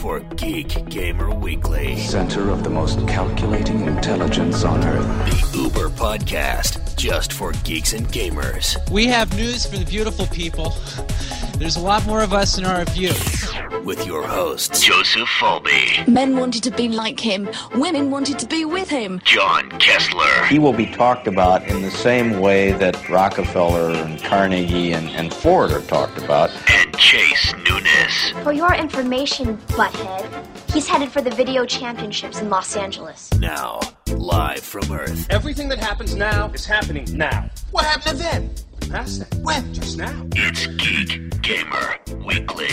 for Geek Gamer Weekly, Center of the most calculating intelligence on Earth. the Uber podcast, just for geeks and gamers. We have news for the beautiful people. There's a lot more of us in our view. With your hosts, Joseph Falby, Men wanted to be like him. Women wanted to be with him. John Kessler, he will be talked about in the same way that Rockefeller and Carnegie and, and Ford are talked about. And Chase Nunes. For your information, butthead, he's headed for the video championships in Los Angeles. Now, live from Earth. Everything that happens now is happening now. What happened to then? Past that. When? Just now. It's Geek Gamer Weekly.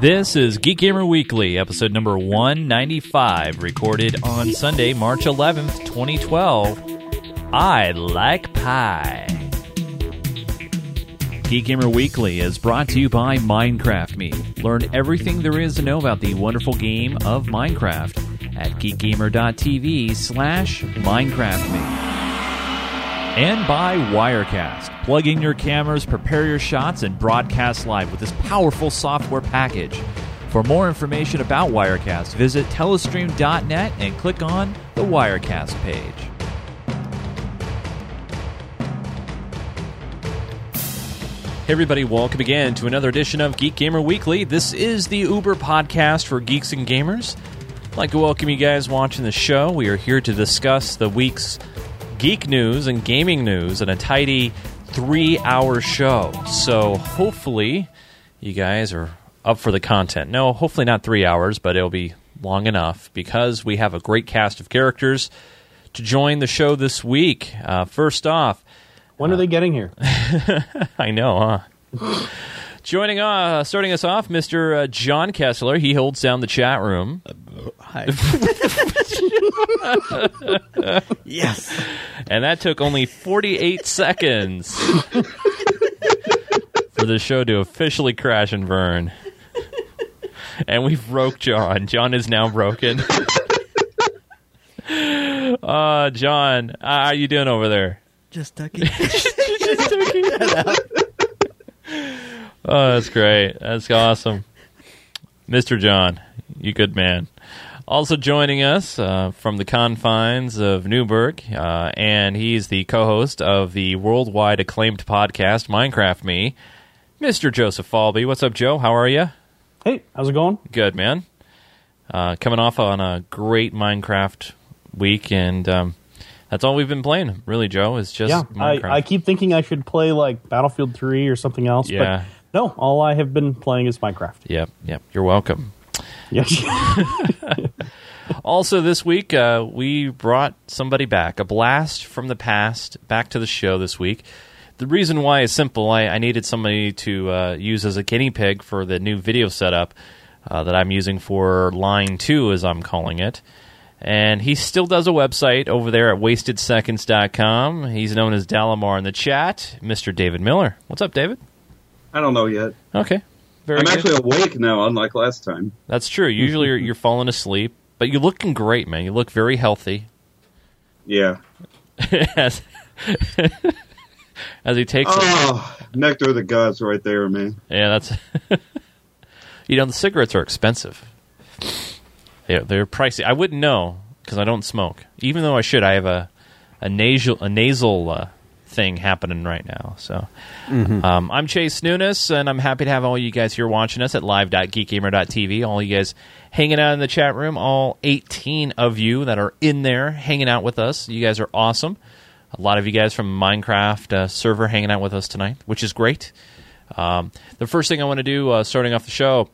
This is Geek Gamer Weekly, episode number 195, recorded on Sunday, March 11th, 2012. I like pie. Geek Gamer Weekly is brought to you by Minecraft Me. Learn everything there is to know about the wonderful game of Minecraft at geekgamer.tv slash Minecraft Me and by Wirecast. Plug in your cameras, prepare your shots, and broadcast live with this powerful software package. For more information about Wirecast, visit telestream.net and click on the Wirecast page. Hey everybody, welcome again to another edition of Geek Gamer Weekly. This is the Uber podcast for geeks and gamers. I'd like to welcome you guys watching the show. We are here to discuss the week's geek news and gaming news in a tidy three hour show. So hopefully you guys are up for the content. No, hopefully not three hours, but it'll be long enough because we have a great cast of characters to join the show this week. Uh, first off, When are they getting here? I know, huh? Joining uh, starting us off, Mr. Uh, John Kessler. He holds down the chat room. Hi. yes. And that took only 48 seconds for the show to officially crash and burn. And we broke John. John is now broken. Uh, John, uh, how are you doing over there? Just ducking. Oh, that's great. That's awesome. Mr. John, you good man. Also joining us uh, from the confines of Newburgh, uh, and he's the co host of the worldwide acclaimed podcast, Minecraft Me, Mr. Joseph Falby. What's up, Joe? How are you? Hey, how's it going? Good, man. Uh, coming off on a great Minecraft week, and um, that's all we've been playing, really, Joe, is just yeah, I, I keep thinking I should play like Battlefield 3 or something else. Yeah. But no, all I have been playing is Minecraft. Yep, yep. You're welcome. Yes. Also, this week, uh, we brought somebody back, a blast from the past, back to the show this week. The reason why is simple. I, I needed somebody to uh, use as a guinea pig for the new video setup uh, that I'm using for Line 2, as I'm calling it. And he still does a website over there at wastedseconds.com. He's known as Dalamar in the chat, Mr. David Miller. What's up, David? I don't know yet. Okay. Very I'm good. actually awake now, unlike last time. That's true. Usually you're, you're falling asleep, but you're looking great, man. You look very healthy. Yeah. as, as he takes it. Oh, nectar of the gods, right there, man. Yeah, that's. you know, the cigarettes are expensive. They're, they're pricey. I wouldn't know because I don't smoke. Even though I should, I have a a nasal a nasal uh, thing happening right now. So, um, I'm Chase Nunes, and I'm happy to have all you guys here watching us at live.geekgamer.tv. All you guys hanging out in the chat room, all 18 of you that are in there hanging out with us. You guys are awesome. A lot of you guys from Minecraft uh, server hanging out with us tonight, which is great. Um, the first thing I want to do, uh, starting off the show,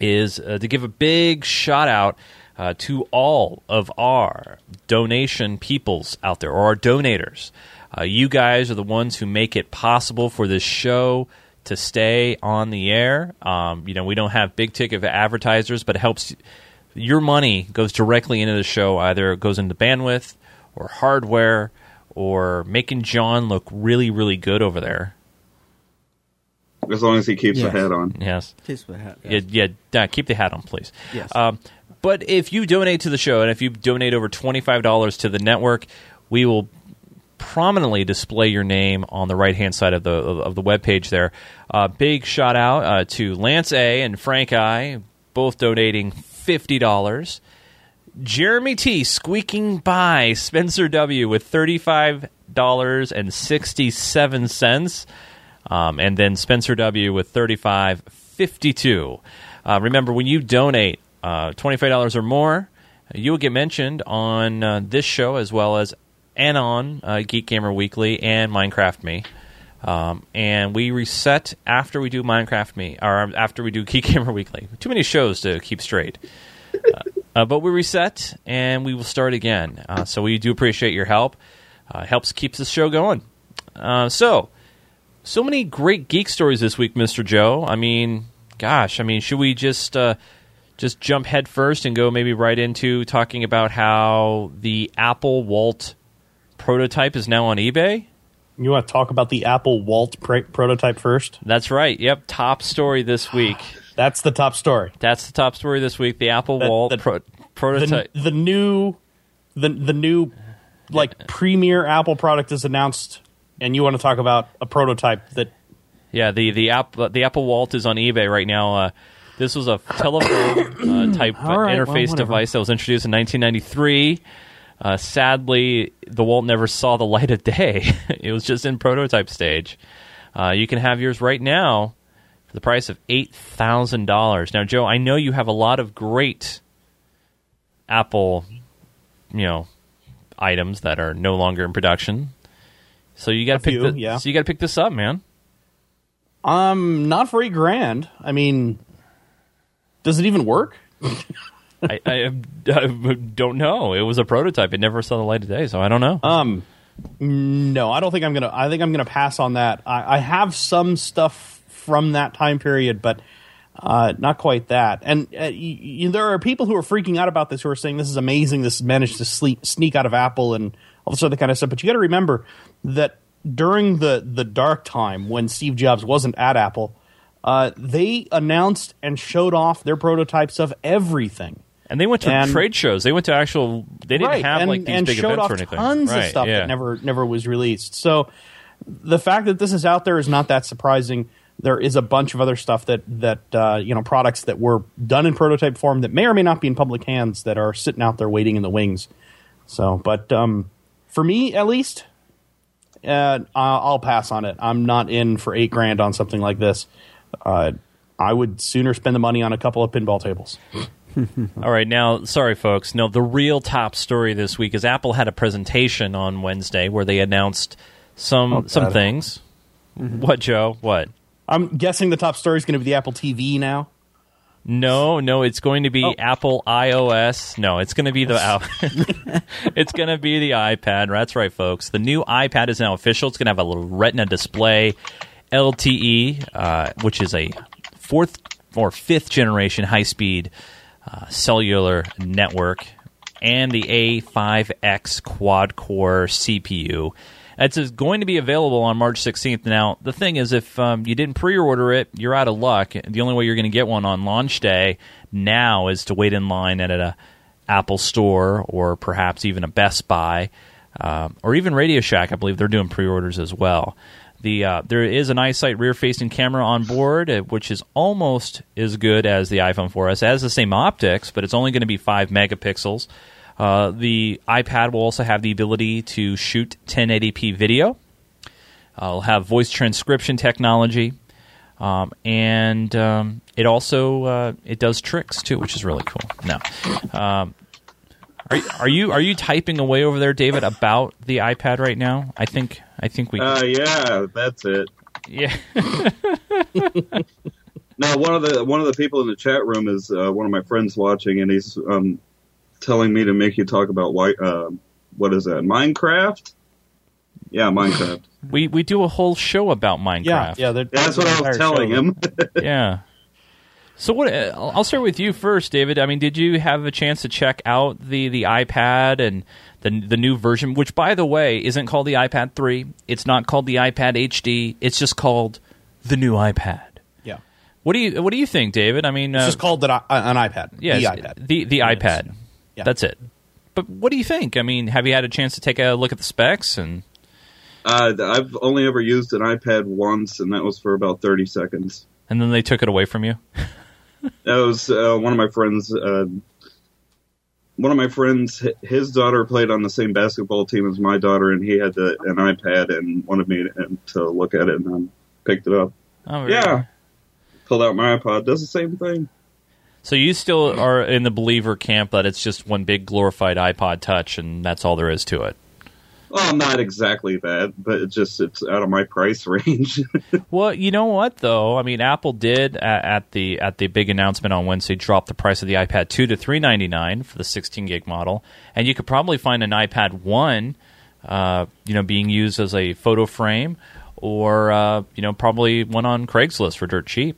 is uh, to give a big shout out uh, to all of our donation peoples out there, or our donators. Uh, you guys are the ones who make it possible for this show to stay on the air. Um, you know, we don't have big ticket advertisers, but it helps. Your money goes directly into the show. Either it goes into bandwidth or hardware or making John look really, really good over there. As long as he keeps Yes. the hat on. Yes. Kiss the hat. Yeah, yeah, uh, keep the hat on, please. Yes. Um, but if you donate to the show, and if you donate over twenty five dollars to the network, we will prominently display your name on the right hand side of the of, of the web page there. Uh, big shout out uh, to Lance A and Frank I, both donating fifty dollars. Jeremy T squeaking by Spencer W with thirty five dollars and sixty seven cents, um, and then Spencer W with thirty five fifty two. Uh, remember, when you donate uh, twenty five dollars or more, you will get mentioned on uh, this show as well as and on uh, Geek Gamer Weekly and Minecraft Me. Um, and we reset after we do Minecraft Me, or after we do Geek Gamer Weekly. Too many shows to keep straight. Uh, uh, but we reset and we will start again. Uh, so we do appreciate your help. Uh, helps keeps the show going. So, so many great geek stories this week, Mister Joe. I mean, gosh, I mean, should we just uh, just jump head first and go maybe right into talking about how the Apple Walt prototype is now on eBay? You want to talk about the Apple Walt pr- prototype first? That's right. Yep, top story this week. That's the top story. That's the top story this week. The Apple That- Walt that- pro- prototype. The, the new, the the new, like premier Apple product is announced, and you want to talk about a prototype that Yeah, the the app the Apple Walt is on eBay right now. Uh, this was a telephone uh, type right, well, interface whatever. device that was introduced in 1993. Uh, sadly, the Walt never saw the light of day. it was just in prototype stage. Uh, you can have yours right now for the price of eight thousand dollars. Now, Joe, I know you have a lot of great Apple, you know, items that are no longer in production. So you got to pick. few, the- yeah. So you got to pick this up, man. um not for eight grand. I mean, does it even work? I, I, I don't know. It was a prototype. It never saw the light of day, so I don't know. Um, no, I don't think I'm gonna. I think I'm gonna pass on that. I, I have some stuff from that time period, but uh, not quite that. And uh, y- y- there are people who are freaking out about this who are saying this is amazing. This managed to sleep, sneak out of Apple and all this other kind of stuff. But you got to remember that during the the dark time when Steve Jobs wasn't at Apple, uh, they announced and showed off their prototypes of everything. and they went to and- trade shows. They went to actual. They didn't right. have and, like these and big showed events off or anything. tons right, of stuff yeah. that never never was released. So the fact that this is out there is not that surprising. There is a bunch of other stuff that that uh, you know products that were done in prototype form that may or may not be in public hands that are sitting out there waiting in the wings. So, but um, for me at least, uh, I'll pass on it. I'm not in for eight grand on something like this. Uh, I would sooner spend the money on a couple of pinball tables. All right, now, sorry, folks. No, the real top story this week is Apple had a presentation on Wednesday where they announced some Oh, some things. What, Joe? What? I'm guessing the top story is going to be the Apple TV now. No, no, it's going to be Oh. Apple iOS. No, it's going to be the it's going to be the iPad. That's right, folks. The new iPad is now official. It's going to have a little Retina display, LTE, uh, which is a fourth or fifth generation high speed uh, cellular network, and the A5X quad core CPU. It's going to be available on March 16th. Now, the thing is, if um, you didn't pre order it, you're out of luck. The only way you're going to get one on launch day now is to wait in line at a Apple store or perhaps even a Best Buy um, or even Radio Shack. I believe they're doing pre orders as well. The uh, there is an iSight rear-facing camera on board, uh, which is almost as good as the iPhone 4S. It has the same optics, but it's only going to be five megapixels. Uh, the iPad will also have the ability to shoot 1080p video. Uh, it'll have voice transcription technology, um, and um, it also uh, it does tricks too, which is really cool. Now, um, are, are you are you typing away over there, David, about the iPad right now? I think I think we Uh, yeah, that's it. yeah. Now, one of the one of the people in the chat room is uh, one of my friends watching, and he's um, telling me to make you talk about why. Uh, what is that? Minecraft? Yeah, Minecraft. We we do a whole show about Minecraft. Yeah, yeah. they're- That's what I was telling show. him. yeah. So what? uh, I'll I'll start with you first, David. I mean, did you have a chance to check out the the iPad and the the new version, which, by the way, isn't called the iPad three. It's not called the iPad HD. It's just called the new iPad. Yeah. What do you What do you think, David? I mean, It's uh, just called an, an iPad. Yeah, the iPad. the the iPad. Yeah. That's it. But what do you think? I mean, have you had a chance to take a look at the specs and? Uh, I've only ever used an iPad once, and that was for about 30 seconds. And then they took it away from you. That was uh, one of my friends. Uh, one of my friends, his daughter played on the same basketball team as my daughter, and he had the, an iPad and wanted me to, to look at it, and I picked it up. Oh, really? Yeah, pulled out my iPod. Does the same thing. So you still are in the believer camp that it's just one big glorified iPod Touch, and that's all there is to it. Well, not exactly that, but it's just it's out of my price range. Well, you know what though? I mean, Apple did at, at the at the big announcement on Wednesday drop the price of the iPad 2 to 399 for the 16 gig model, and you could probably find an iPad 1 uh, you know being used as a photo frame or uh, you know probably one on Craigslist for dirt cheap.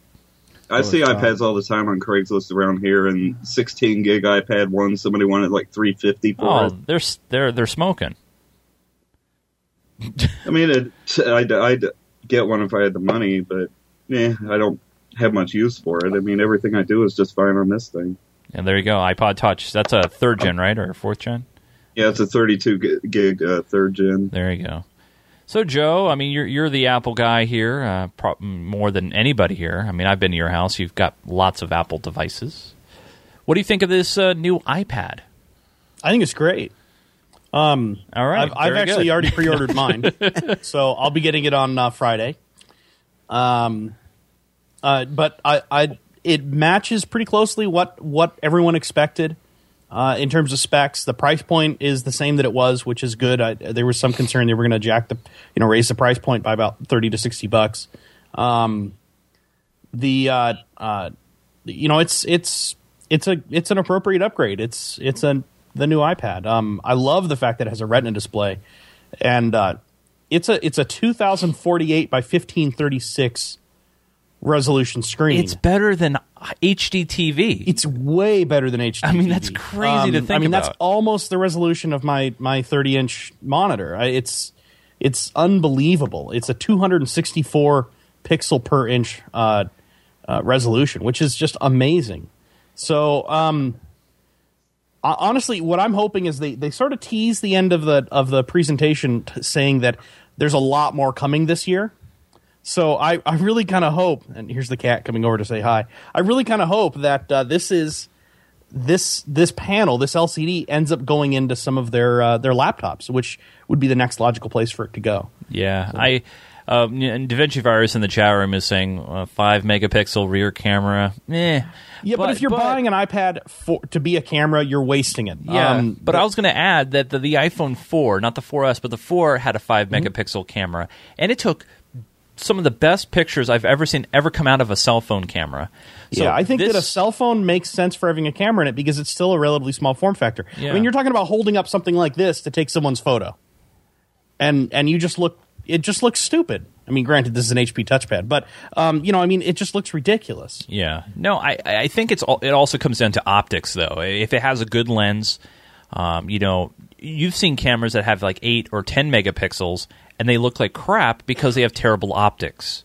I see iPads all the time on Craigslist around here, and 16 gig iPad one. Somebody wanted like 350 for Oh, it. they're they're they're smoking. I mean, it, I'd, I'd get one if I had the money, but yeah, I don't have much use for it. I mean, everything I do is just fine on this thing. And there you go, iPod Touch. That's a third gen, right, or fourth gen? Yeah, it's a 32 gig uh, third gen. There you go. So, Joe, I mean, you're you're the Apple guy here, uh, pro- more than anybody here. I mean, I've been to your house. You've got lots of Apple devices. What do you think of this uh, new iPad? I think it's great. Um, All right, I've, I've actually good. already pre-ordered mine, so I'll be getting it on uh, Friday. Um, uh, but I, I, it matches pretty closely what what everyone expected uh, in terms of specs. The price point is the same that it was, which is good. I, there was some concern they were going to jack the, you know, raise the price point by about thirty to sixty bucks. Um, the uh, uh, you know it's it's it's a it's an appropriate upgrade. It's it's a the new iPad. Um, I love the fact that it has a Retina display, and uh, it's a it's a 2048 by 1536 resolution screen. It's better than HD TV. It's way better than HD. I mean, that's crazy to Um, think I mean, that's almost the resolution of my my 30 inch monitor. I, it's it's unbelievable. It's a 264 pixel per inch uh, uh, resolution, which is just amazing. So, um, ho- honestly, what I'm hoping is they they sort of tease the end of the of the presentation, t- saying that there's a lot more coming this year. So I, I really kind of hope, and here's the cat coming over to say hi. I really kind of hope that uh, this is this this panel, this LCD, ends up going into some of their uh, their laptops, which would be the next logical place for it to go. Yeah, I. Um, and DaVinci Virus in the chat room is saying uh, five megapixel rear camera. Eh. Yeah, but, if you're buying an iPad for to be a camera, you're wasting it. Yeah, Um, but I was going to add that the, the iPhone 4, not the 4S, but the 4 had a 5 Mm-hmm. megapixel camera, and it took some of the best pictures I've ever seen ever come out of a cell phone camera. So yeah, I think this, that a cell phone makes sense for having a camera in it because it's still a relatively small form factor. Yeah. I mean, you're talking about holding up something like this to take someone's photo, and and you just look, it just looks stupid. I mean, granted, this is an HP touchpad, but um, you know, I mean, it just looks ridiculous. Yeah, no, I I think it's all, it also comes down to optics though. If it has a good lens, um, you know, you've seen cameras that have like eight or ten megapixels, and they look like crap because they have terrible optics.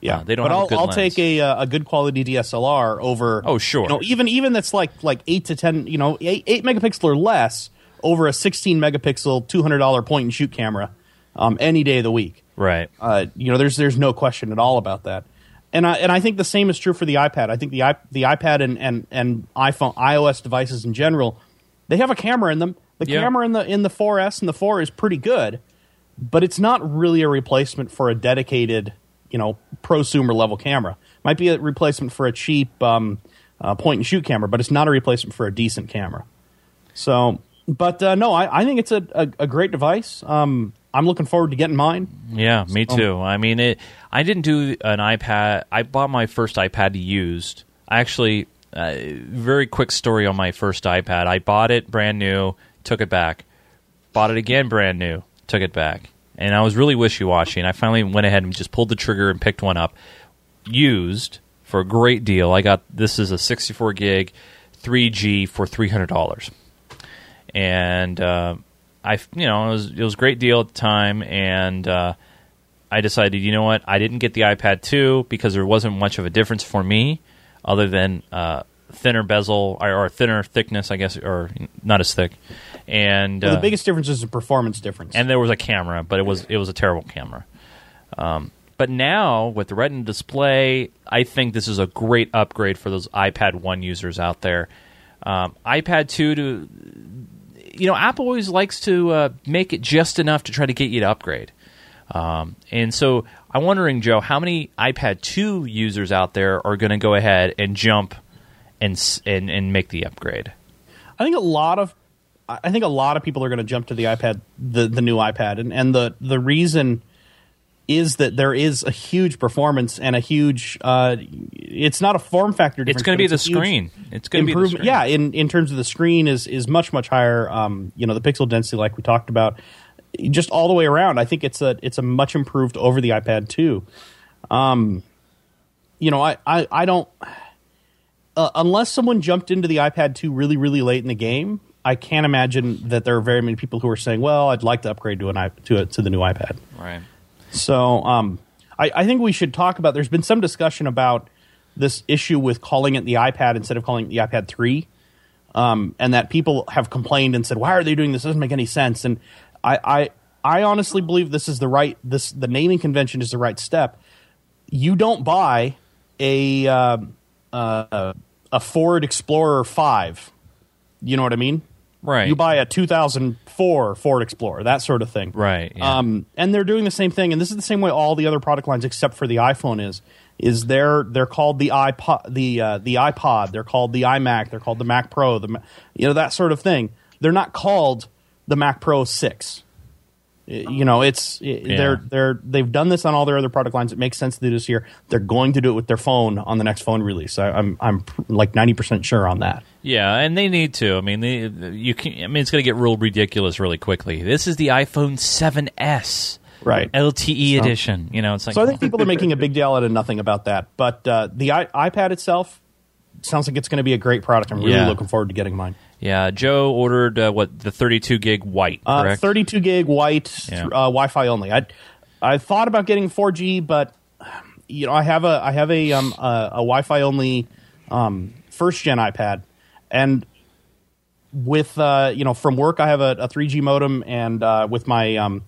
Yeah, Uh, they don't But I'll, good I'll take a uh, a good quality DSLR over. Oh, sure. You know, even even that's like like eight to ten. You know, eight, eight megapixel or less over a sixteen megapixel, two hundred dollar point and shoot camera, um, any day of the week. Right. Uh, you know, there's there's no question at all about that. And I and I think the same is true for the iPad. I think the i the iPad and and and iPhone iOS devices in general, they have a camera in them. The Yeah. camera in the in the 4S and the 4 is pretty good, but it's not really a replacement for a dedicated, you know, prosumer level camera. Might be a replacement for a cheap um, uh, point and shoot camera, but it's not a replacement for a decent camera. So, but uh, no, I, I think it's a, a, a great device. Um, I'm looking forward to getting mine. Yeah, me So- too. I mean, it. I didn't do an iPad. I bought my first iPad used. I actually, uh, very quick story on my first iPad. I bought it brand new, took it back. Bought it again brand new, took it back. And I was really wishy washy. And I finally went ahead and just pulled the trigger and picked one up, used for a great deal. I got this is a 64 gig, 3G for three hundred dollars and uh, I, you know, it was it was a great deal at the time, and uh, I decided, you know what, I didn't get the iPad 2 because there wasn't much of a difference for me, other than uh, thinner bezel or, or thinner thickness, I guess, or not as thick. And Well, uh, the biggest difference is the performance difference. and there was a camera, but it was it was a terrible camera. Um, but now with the Retina display, I think this is a great upgrade for those iPad One users out there. Um, iPad Two to you know, Apple always likes to uh, make it just enough to try to get you to upgrade. Um, and so I'm wondering, Joe, how many iPad 2 users out there are going to go ahead and jump and, and and make the upgrade? I think a lot of I think a lot of people are going to jump to the iPad, the the new iPad, and and the the reason is that there is a huge performance and a huge. Uh, it's not a form factor. It's going to be the screen. It's going to be the screen. Yeah, in in terms of the screen is is much much higher. Um, you know, the pixel density, like we talked about, just all the way around. I think it's a it's a much improved over the iPad 2. Um, you know, I I, I don't uh, unless someone jumped into the iPad 2 really, really late in the game, I can't imagine that there are very many people who are saying, "Well, I'd like to upgrade to an i to a, to the new iPad." Right. So, um, I, I think we should talk about. There's been some discussion about this issue with calling it the iPad instead of calling it the iPad 3, um, and that people have complained and said, "Why are they doing this? It doesn't make any sense." And I, I, I honestly believe this is the right. This the naming convention is the right step. You don't buy a um uh, a Ford Explorer five. You know what I mean? Right. You buy a 2004 Ford Explorer, that sort of thing. Right. yeah. Um, and they're doing the same thing, and this is the same way all the other product lines, except for the iPhone, is is they're they're called the iPod, the uh, the iPod, they're called the iMac, they're called the Mac Pro, the you know that sort of thing. They're not called the Mac Pro Six. You know, it's i- they're they're they've done this on all their other product lines. It makes sense to do this here. They're going to do it with their phone on the next phone release. I, I'm I'm like ninety percent sure on that. Yeah, and they need to. I mean, they, you can. I mean, it's going to get real ridiculous really quickly. This is the iPhone 7s, Right. LTE So- edition. You know, it's like so I think people are making a big deal out of nothing about that. But uh, the I- iPad itself sounds like it's going to be a great product. I'm really Yeah. looking forward to getting mine. Yeah. Joe ordered uh, what the 32 gig white, Uh, 32 gig white, Yeah. uh, Wi-Fi only. I I thought about getting 4G, but you know I have a I have a um a, a Wi-Fi only um, first gen iPad, and with uh, you know from work I have a, a 3G modem, and uh, with my um,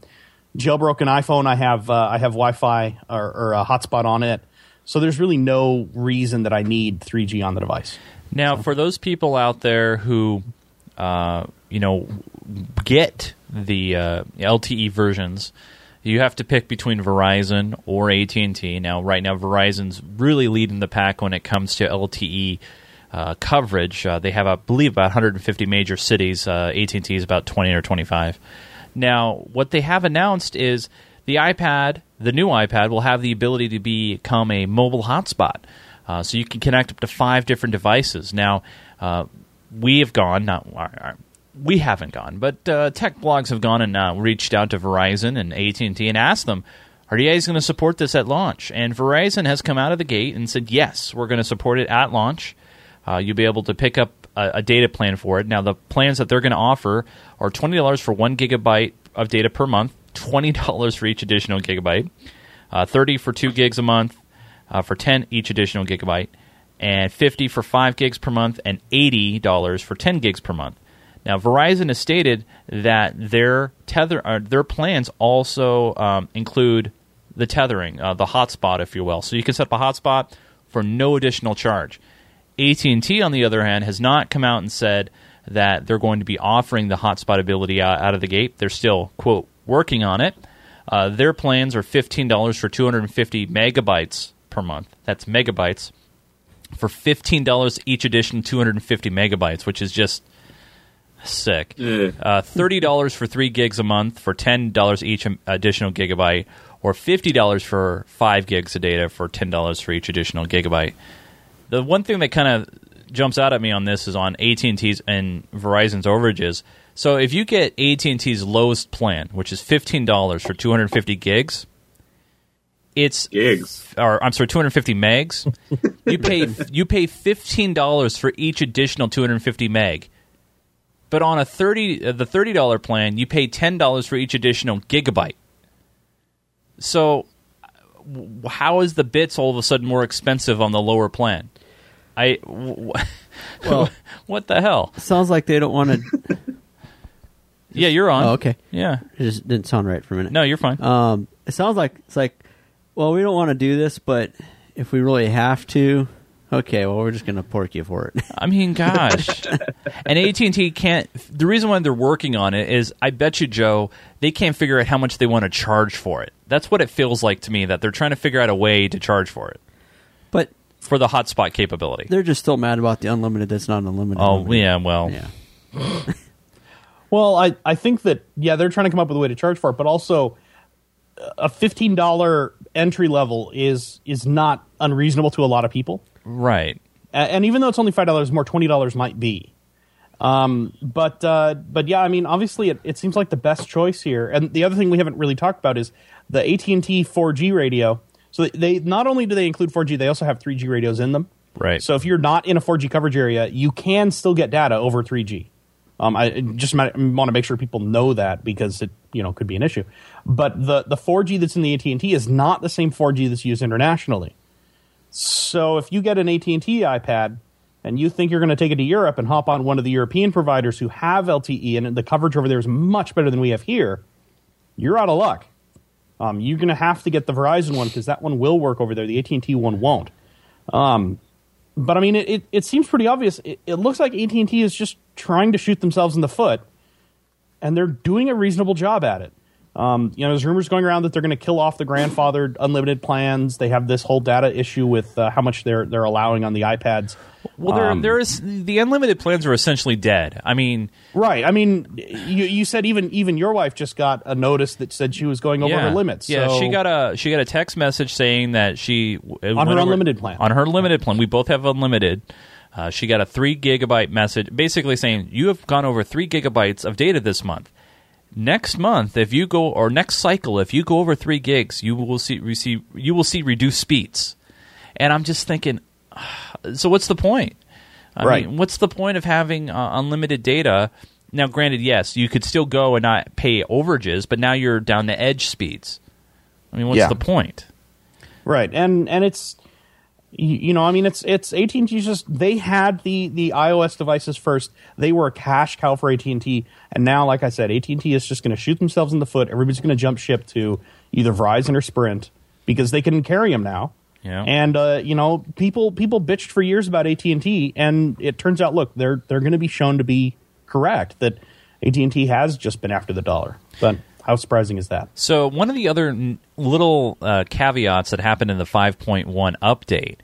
jailbroken iPhone I have uh, I have Wi-Fi or, or a hotspot on it. So there's really no reason that I need 3G on the device. Now, for those people out there who, uh, you know, get the uh, LTE versions, you have to pick between Verizon or AT and T. Now, right now, Verizon's really leading the pack when it comes to LTE uh, coverage. Uh, they have, I believe, about 150 major cities. Uh, AT and T is about 20 or 25. Now, what they have announced is the iPad, the new iPad, will have the ability to become a mobile hotspot. Uh, so you can connect up to five different devices. Now, uh, we have gone, not we haven't gone, but uh, tech blogs have gone and uh, reached out to Verizon and AT and asked them, "Are you guys going to support this at launch?" And Verizon has come out of the gate and said, "Yes, we're going to support it at launch." Uh, you'll be able to pick up a, a data plan for it. Now, the plans that they're going to offer are twenty dollars for one gigabyte of data per month, twenty dollars for each additional gigabyte, uh, thirty for two gigs a month, uh, for ten each additional gigabyte, and fifty for five gigs per month, and eighty dollars for ten gigs per month. Now, Verizon has stated that their tether, uh, their plans also um, include the tethering, uh, the hotspot, if you will. So you can set up a hotspot for no additional charge. AT&T, on the other hand, has not come out and said that they're going to be offering the hotspot ability out, out of the gate. They're still, quote, working on it. Uh, their plans are $15 for 250 megabytes per month. That's megabytes. For $15 each addition, 250 megabytes, which is just sick. Uh, $30 for 3 gigs a month for $10 each additional gigabyte, or $50 for 5 gigs of data for $10 for each additional gigabyte. The one thing that kind of jumps out at me on this is on AT&T's and Verizon's overages. So if you get AT&T's lowest plan, which is $15 for 250 gigs, it's gigs. Or I'm sorry, 250 megs. you pay you pay $15 for each additional 250 meg. But on a 30 uh, the $30 plan, you pay $10 for each additional gigabyte. So how is the bits all of a sudden more expensive on the lower plan? I. W- Well- what the hell? Sounds like they don't want to. Yeah, you're on. Oh, okay. Yeah. It just didn't sound right for a minute. No, you're fine. Um, it sounds like it's like, well, we don't want to do this, but if we really have to, okay, well, we're just going to pork you for it. I mean, gosh. and AT and T can't. The reason why they're working on it is, I bet you, Joe, they can't figure out how much they want to charge for it. That's what it feels like to me. That they're trying to figure out a way to charge for it but for the hotspot capability. they're just still mad about the unlimited that's not unlimited. Oh unlimited. yeah, well, Yeah. Well, I, I think that yeah, they're trying to come up with a way to charge for it, but also uh, a fifteen dollar entry level is is not unreasonable to a lot of people. right. And even though it's only five dollars more, twenty dollars might be. Um, but uh, but yeah, I mean, obviously, it, it seems like the best choice here. And the other thing we haven't really talked about is the AT and T 4G radio. So they, they not only do they include 4G, they also have 3G radios in them. Right. So if you're not in a 4G coverage area, you can still get data over 3G. Um, I just want to make sure people know that because it you know could be an issue. But the the 4G that's in the AT and T is not the same 4G that's used internationally. So if you get an AT and T iPad and you think you're going to take it to Europe and hop on one of the European providers who have LTE and the coverage over there is much better than we have here, you're out of luck. Um, you're going to have to get the Verizon one because that one will work over there. The AT and T one won't. Um, but I mean, it, it, it seems pretty obvious. It, it looks like AT and T is just trying to shoot themselves in the foot, and they're doing a reasonable job at it. Um, you know, there's rumors going around that they're going to kill off the grandfathered unlimited plans. They have this whole data issue with uh, how much they're they're allowing on the iPads. Well, there, Um, there is the unlimited plans are essentially dead. I mean, Right. I mean, you, you said even even your wife just got a notice that said she was going over yeah, her limits. Yeah, she got a she got a text message saying that she on her unlimited plan. On her limited plan, we both have unlimited. Uh, she got a three gigabyte message, basically saying you have gone over three gigabytes of data this month. Next month, if you go or next cycle, if you go over three gigs, you will see receive you will see reduced speeds. And I'm just thinking, so what's the point? I Right. mean, what's the point of having uh, unlimited data? Now, granted, yes, you could still go and not pay overages, but now you're down to edge speeds. I mean, what's Yeah. the point? Right, and and it's you, you know, I mean, it's it's AT and T. Just they had the the iOS devices first. They were a cash cow for AT and T, and now, like I said, AT and T is just going to shoot themselves in the foot. Everybody's going to jump ship to either Verizon or Sprint because they can carry them now. Yeah. And uh, you know, people people bitched for years about AT and T, and it turns out, look, they're they're going to be shown to be correct. That AT and T has just been after the dollar. But how surprising is that? So one of the other n- little uh, caveats that happened in the 5.1 update,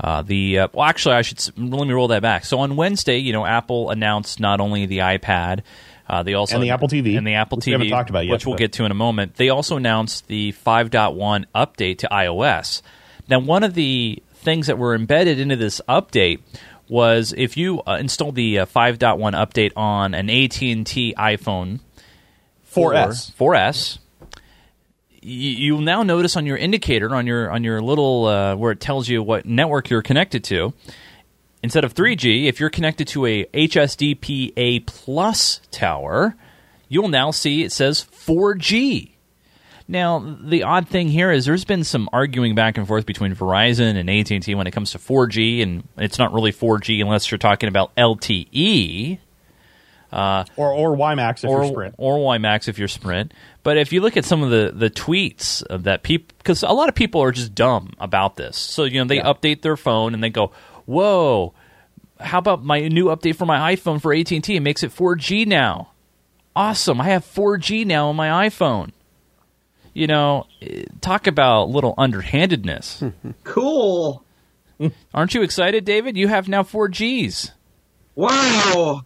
uh, the uh, well, actually, I should let me roll that back. So on Wednesday, you know, Apple announced not only the iPad, uh, they also And the Apple TV, and the Apple which TV, we talked about yet, which we'll but- get to in a moment. They also announced the 5.1 update to iOS. Now, one of the things that were embedded into this update was if you uh, install the uh, 5.1 update on an AT&T iPhone 4S. 4S. You, you'll now notice on your indicator on your on your little uh, where it tells you what network you're connected to. Instead of 3G, if you're connected to a HSDPA plus tower, you'll now see it says 4G. Now, the odd thing here is there's been some arguing back and forth between Verizon and AT&T when it comes to 4G, and it's not really 4G unless you're talking about LTE Uh, or or WiMAX if or you're Sprint. or WiMAX if you're Sprint. But if you look at some of the the tweets of that people, because a lot of people are just dumb about this. So you know they update their phone and they go, "Whoa, how about my new update for my iPhone for AT and T? It makes it 4G now. Awesome! I have 4G now on my iPhone." You know, talk about little underhandedness. Cool. Aren't you excited, David? You have now 4Gs. Wow.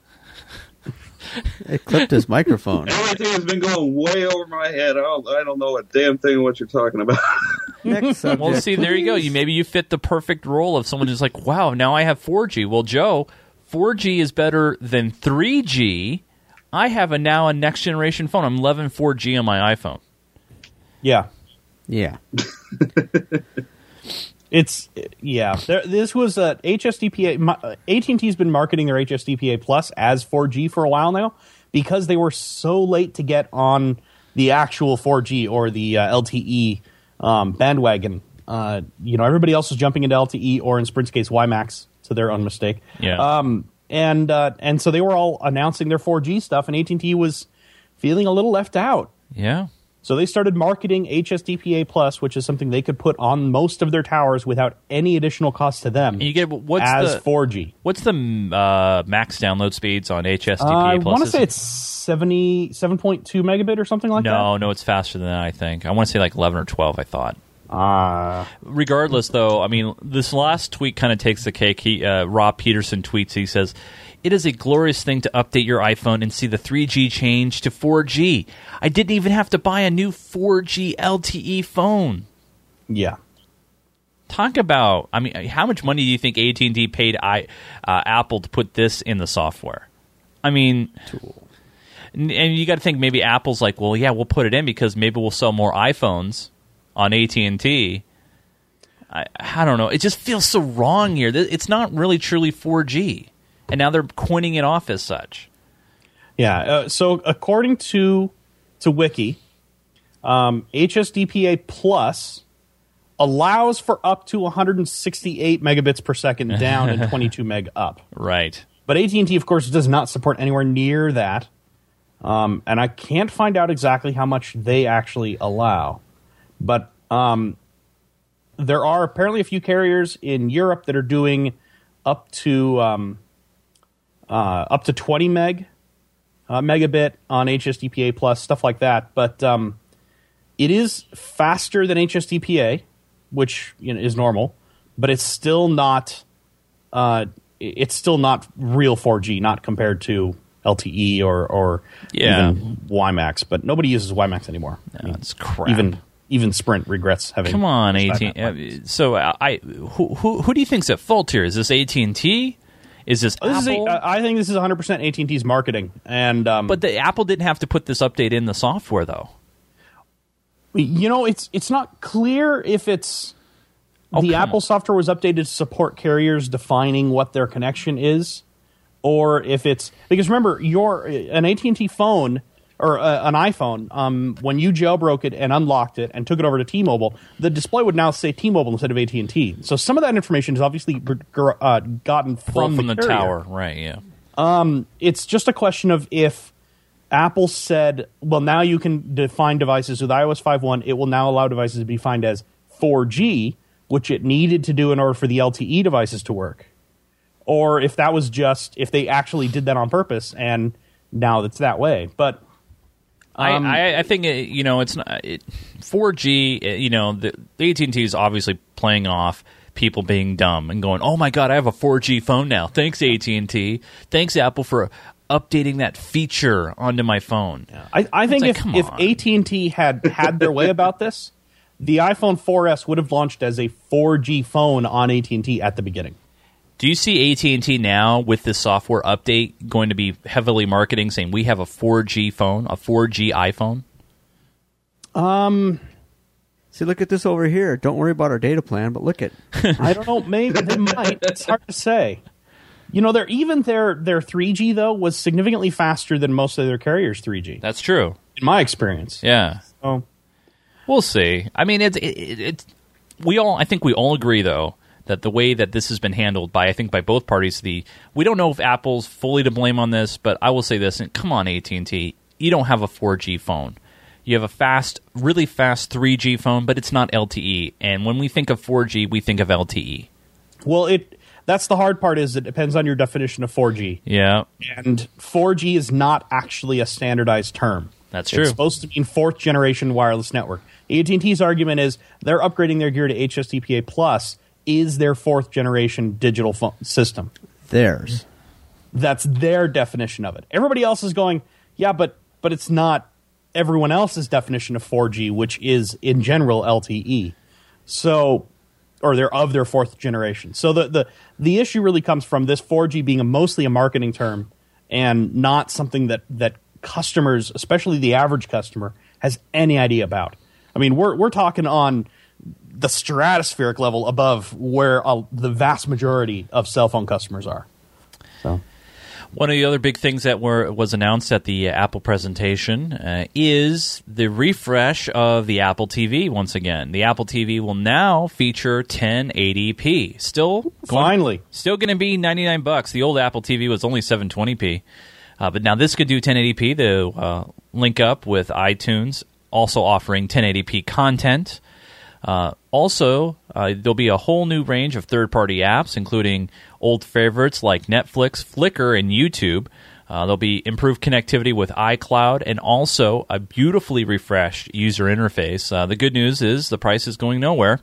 It clipped his microphone. Everything has been going way over my head. I don't, I don't know a damn thing what you're talking about. Next subject. Well, see, there you go. You maybe you fit the perfect role of someone who's like, "Wow, now I have 4G." Well, Joe, 4G is better than 3G. I have a now a next generation phone. I'm loving 4G on my iPhone. Yeah. Yeah. It's yeah. There, this was uh, HSDPA. uh, AT&T's been marketing their HSDPA Plus as 4G for a while now because they were so late to get on the actual 4G or the uh, LTE um, bandwagon. uh, you know everybody else was jumping into LTE or in Sprint's case WiMAX to their own mistake. Yeah. Um, and uh, and so they were all announcing their 4G stuff, and AT&T was feeling a little left out. Yeah. So they started marketing HSDPA Plus, which is something they could put on most of their towers without any additional cost to them. And you get what's as the 4G. What's the uh, max download speeds on HSDPA I Plus? want to say it's 70, 7.2 megabit or something like that. no, no, it's faster than that. I think I want to say like eleven or twelve. I thought. Ah. Regardless, though, I mean, this last tweet kind of takes the cake. He, uh, Rob Peterson tweets. He says, "It is a glorious thing to update your iPhone and see the 3G change to 4G. I didn't even have to buy a new 4G LTE phone." Yeah. Talk about. I mean, how much money do you think AT and T paid I, uh, Apple to put this in the software? I mean, and and you got to think maybe Apple's like, well, yeah, we'll put it in because maybe we'll sell more iPhones on AT and T. I, I don't know. It just feels so wrong here. It's not really truly 4G, and now they're coining it off as such. Yeah. Uh, so according to to Wiki, um, HSDPA Plus allows for up to 168 megabits per second down and 22 meg up. Right. But AT and T, of course, does not support anywhere near that. Um, and I can't find out exactly how much they actually allow. But um, there are apparently a few carriers in Europe that are doing up to um, uh, up to 20 meg uh, megabit on HSDPA plus stuff like that. But um, it is faster than HSDPA, which you know, is normal, but it's still not. Uh, it's still not real 4G, not compared to LTE or or Yeah. even WiMAX. But nobody uses WiMAX anymore. I mean, it's crap. Even even Sprint regrets having. Come on, AT. uh, So I, who, who who do you think's at fault here? Is this AT and T? Is this This Apple? uh, I think this is 100 percent AT and T's marketing, and um, but the Apple didn't have to put this update in the software, though. you know it's it's not clear if it's Oh, the Apple software was updated to support carriers defining what their connection is, or if it's because remember your an AT and T phone or uh, an iPhone um, when you jailbroke it and unlocked it and took it over to T-Mobile, the display would now say T-Mobile instead of AT and T. So some of that information is obviously uh, gotten From, from, from the, carrier. tower, right? Yeah. Um, it's just a question of if Apple said, well, now you can define devices with iOS 5.1. It will now allow devices to be defined as 4G, which it needed to do in order for the LTE devices to work. Or if that was just, if they actually did that on purpose and now it's that way. But um, I, I, I think it, you know it's not it, 4G. uh, You know the, the AT and T is obviously playing off people being dumb and going, "Oh my god, I have a 4G phone now. Thanks AT and T. Thanks Apple for updating that feature onto my phone." I, I think It's if, like, if. AT&T had had their way about this, the iPhone 4S would have launched as a 4G phone on AT&T at the beginning. Do you see AT and T now with this software update going to be heavily marketing, saying we have a 4G phone, a 4G iPhone? Um, See, look at this over here. Don't worry about our data plan, but look at. I don't know. Maybe they might. It's hard to say. You know, their even their their 3G though was significantly faster than most of their carriers' 3G. That's true. In my experience. Yeah. Oh, We'll see. I mean, it's it, it, it's we all. I think we all agree though that the way that this has been handled by I think by both parties. The we don't know if Apple's fully to blame on this, but I will say this: and come on, AT and T, you don't have a 4G phone. You have a fast, really fast 3G phone, but it's not LTE. And when we think of 4G, we think of. LTE. well, it that's the hard part. Is it depends on your definition of 4G, Yeah, and 4G is not actually a standardized term. That's true. It's supposed to mean fourth generation wireless network. AT&T's argument is they're upgrading their gear to HSDPA plus is their fourth generation digital phone system. Theirs. That's their definition of it. Everybody else is going, yeah, but but it's not everyone else's definition of 4G, which is in general LTE. So or they're of their fourth generation. So the the the issue really comes from this 4G being a mostly a marketing term and not something that that customers, especially the average customer, has any idea about. I mean, we're we're talking on the stratospheric level above where uh, the vast majority of cell phone customers are. So One of the other big things that were was announced at the Apple presentation uh, is the refresh of the Apple TV once again. The Apple TV will now feature 1080p. Still going- Finally. still going to be 99 bucks. The old Apple TV was only 720p. Uh, but now this could do 1080p to uh, link up with iTunes, also offering 1080p content. Uh, also, uh, there'll be a whole new range of third party apps, including old favorites like Netflix, Flickr, and YouTube. Uh, there'll be improved connectivity with iCloud and also a beautifully refreshed user interface. Uh, the good news is the price is going nowhere,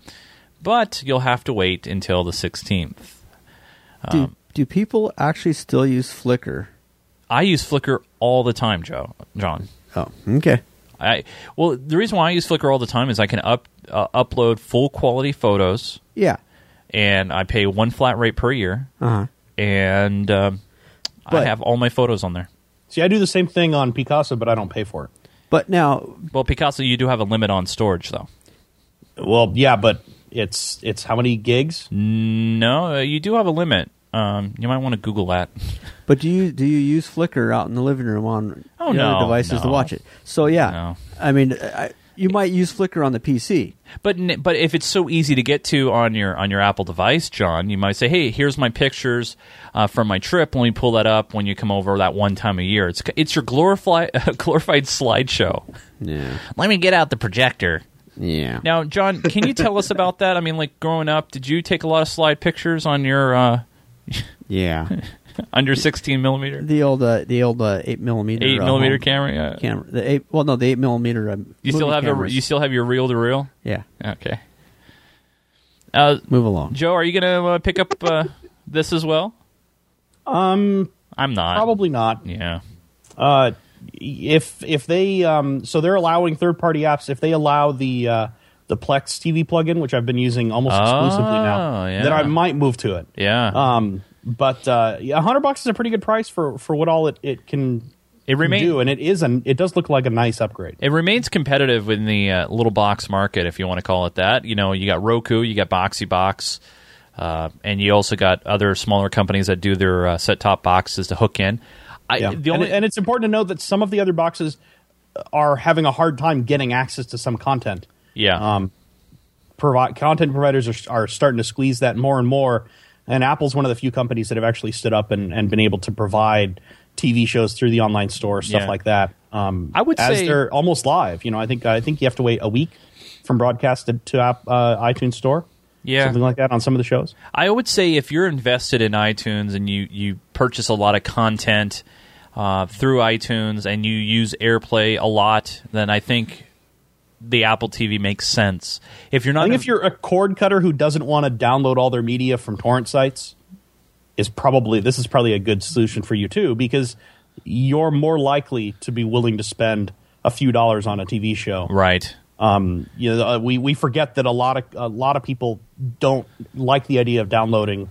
but you'll have to wait until the 16th. Do, do people actually still use Flickr? I use Flickr all the time, Joe. John. Oh, okay. I well, the reason why I use Flickr all the time is I can up uh, upload full quality photos, Yeah. and I pay one flat rate per year, Uh-huh. and um, I But- have all my photos on there. See, I do the same thing on Picasa, but I don't pay for it. But now, Well, Picasa, you do have a limit on storage, though. Well, yeah, but it's it's how many gigs? No, uh, you do have a limit. Um, you might want to Google that. but do you do you use Flickr out in the living room on Oh, the no, other devices to watch it? So yeah, No. I mean, I, you might use Flickr on the PC. But but if it's so easy to get to on your on your Apple device, John, you might say, "Hey, here's my pictures uh, from my trip. Let me pull that up when you come over that one time a year." It's it's your glorified glorified slideshow. Yeah. Let me get out the projector. Yeah. Now, John, can you tell us about that? I mean, like growing up, did you take a lot of slide pictures on your uh, Yeah. under 16 millimeter, the old uh, the old uh, eight millimeter eight uh, millimeter home camera? Yeah. camera. The eight. Well, no, the eight millimeter. Uh, You still movie have the, cameras. you still have your reel to reel. yeah. Okay. Uh, Move along. Joe, are you gonna uh, pick up uh, this as well? Um, I'm not. probably not. Yeah. Uh, if if they um, so they're allowing third party apps. If they allow the uh, the Plex TV plugin, which I've been using almost exclusively now, Oh, yeah. then I might move to it. Yeah. Um, but uh, yeah, a hundred bucks is a pretty good price for for what all it, it can It remain- do, and it is an it does look like a nice upgrade. It remains competitive in the uh, little box market, if you want to call it that. You know, you got Roku, you got Boxee Box, uh, and you also got other smaller companies that do their uh, set top boxes to hook in. I, Yeah. the only, and, and it's important to note that some of the other boxes are having a hard time getting access to some content. Yeah, Um, provi- content providers are, are starting to squeeze that more and more. And Apple's one of the few companies that have actually stood up and, and been able to provide TV shows through the online store, stuff Yeah. like that. Um, I would as say- they're almost live. You know, I think I think you have to wait a week from broadcast to, to app, uh, iTunes Store, yeah. something like that on some of the shows. I would say if you're invested in iTunes and you, you purchase a lot of content uh, through iTunes and you use AirPlay a lot, then I think the Apple TV makes sense. If you're not, I think if you're a cord cutter who doesn't want to download all their media from torrent sites, is probably this is probably a good solution for you too because you're more likely to be willing to spend a few dollars on a TV show. right, Um, you know, uh, we we forget that a lot of a lot of people don't like the idea of downloading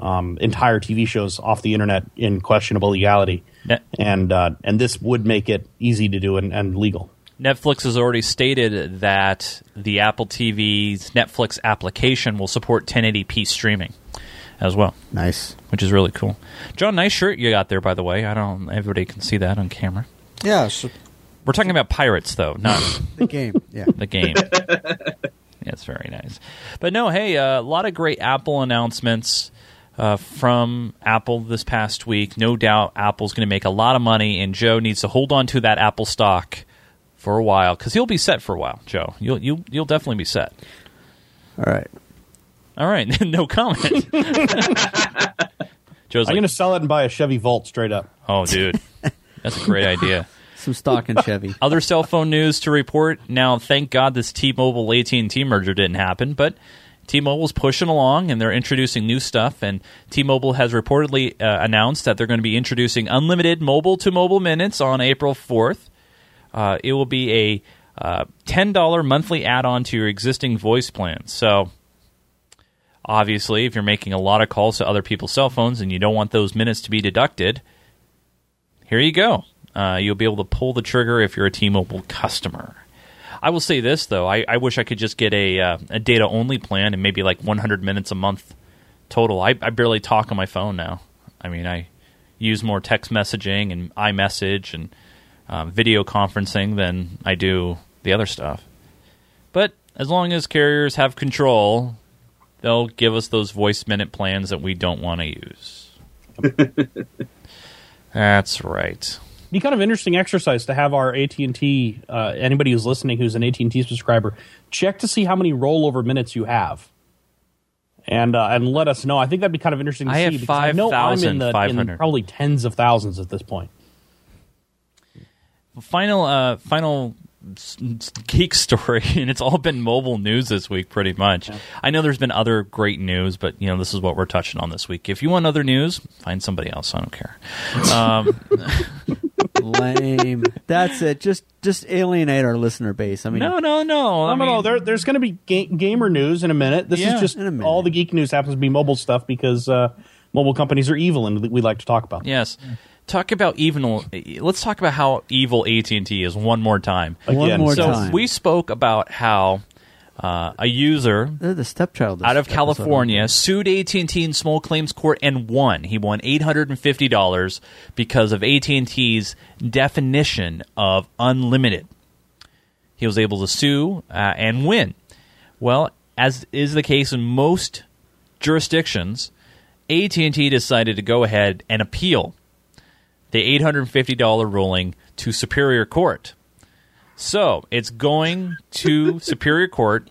um, entire TV shows off the internet in questionable legality, Ne- and uh, and this would make it easy to do and, and legal. Netflix has already stated that the Apple TV's Netflix application will support 1080p streaming as well, Nice. which is really cool. John, nice shirt you got there, by the way. I don't. Everybody can see that on camera. Yeah. So We're talking about pirates, though, not the game. Yeah. the game. yeah, it's very nice. But no, hey, uh, a lot of great Apple announcements uh, from Apple this past week. No doubt Apple's going to make a lot of money, and Joe needs to hold on to that Apple stock for a while because he'll be set for a while. Joe, you'll you'll you'll definitely be set. All right. All right, no comment. Joe's I'm like, going to sell it and buy a Chevy Volt straight up. oh, dude, that's a great idea. Some stock in Chevy. Other cell phone news to report. Now, thank God this T-Mobile AT&T merger didn't happen, but T-Mobile's pushing along and they're introducing new stuff. And T-Mobile has reportedly uh, announced that they're going to be introducing unlimited mobile-to-mobile minutes on April 4th. Uh, it will be a uh, $10 monthly add-on to your existing voice plan. So, obviously, if you're making a lot of calls to other people's cell phones and you don't want those minutes to be deducted, here you go. Uh, you'll be able to pull the trigger if you're a T-Mobile customer. I will say this though: I, I wish I could just get a uh, a data only plan and maybe like 100 minutes a month total. I, I barely talk on my phone now. I mean, I use more text messaging and iMessage and um, video conferencing than I do the other stuff. But as long as carriers have control, they'll give us those voice minute plans that we don't want to use. That's right. be kind of interesting exercise to have our AT and T. Uh, anybody who's listening who's an AT and T subscriber, check to see how many rollover minutes you have, and uh, and let us know. I think that'd be kind of interesting. to I see have because I know I'm in the in 5,500. probably tens of thousands at this point. Final uh final s- s- geek story and it's all been mobile news this week pretty much i know there's been other great news but you know this is what we're touching on this week if you want other news find somebody else i don't care um, Lame. That's it. Just just alienate our listener base. I mean, no no no I No, no, no. mean- There, there's going to be ga- gamer news in a minute. This Yeah. is just In a all the geek news happens to be mobile stuff because uh, mobile companies are evil, and we like to talk about. them. yes talk about evil let's talk about how evil at&t is one more time one Again, more so time. we spoke about how uh, a user They're the stepchild. out of this episode. California sued AT&T in small claims court and won. He won $850 because of AT&T's definition of unlimited. He was able to sue uh, and win. Well, as is the case in most jurisdictions, AT&T decided to go ahead and appeal the $850 ruling to Superior Court. So, it's going to Superior Court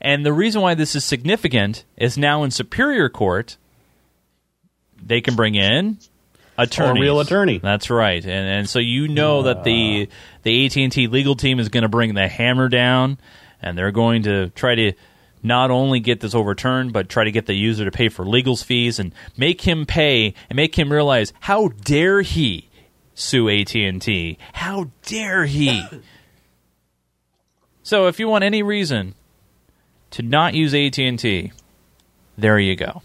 and the reason why this is significant is now in Superior Court, they can bring in attorneys. real attorney. That's right, and and so you know that the the AT and T legal team is going to bring the hammer down, and they're going to try to not only get this overturned, but try to get the user to pay for legals fees and make him pay and make him realize how dare he sue AT and T? How dare he? so if you want any reason to not use AT&T, there you go.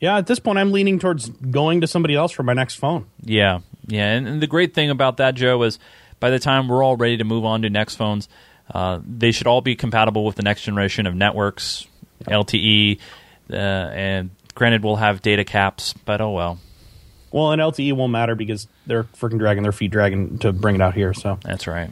Yeah, at this point, I'm leaning towards going to somebody else for my next phone. Yeah, yeah. And, and the great thing about that, Joe, is by the time we're all ready to move on to next phones, uh, they should all be compatible with the next generation of networks, LTE, uh, and granted, we'll have data caps, but oh well. Well, and LTE won't matter because they're freaking dragging their feet, dragging to bring it out here. So That's right.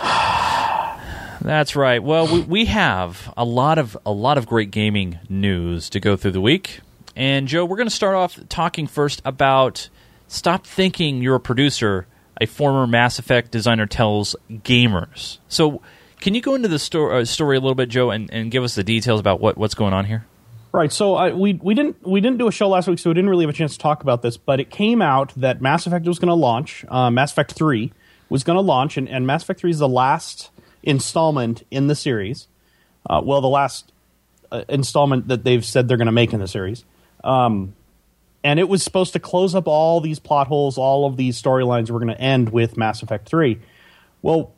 That's right. Well, we, we have a lot of a lot of great gaming news to go through the week. And Joe, we're going to start off talking first about stop thinking you're a producer. A former Mass Effect designer tells gamers. So, can you go into the sto- uh, story a little bit, Joe, and, and give us the details about what, what's going on here? Right. So I, we we didn't we didn't do a show last week, so we didn't really have a chance to talk about this. But it came out that Mass Effect was going to launch. Uh, Mass Effect Three was going to launch, and, and Mass Effect Three is the last installment in the series. Uh, well, the last uh, installment that they've said they're going to make in the series. Um, and it was supposed to close up all these plot holes, all of these storylines were going to end with Mass Effect Three. Well,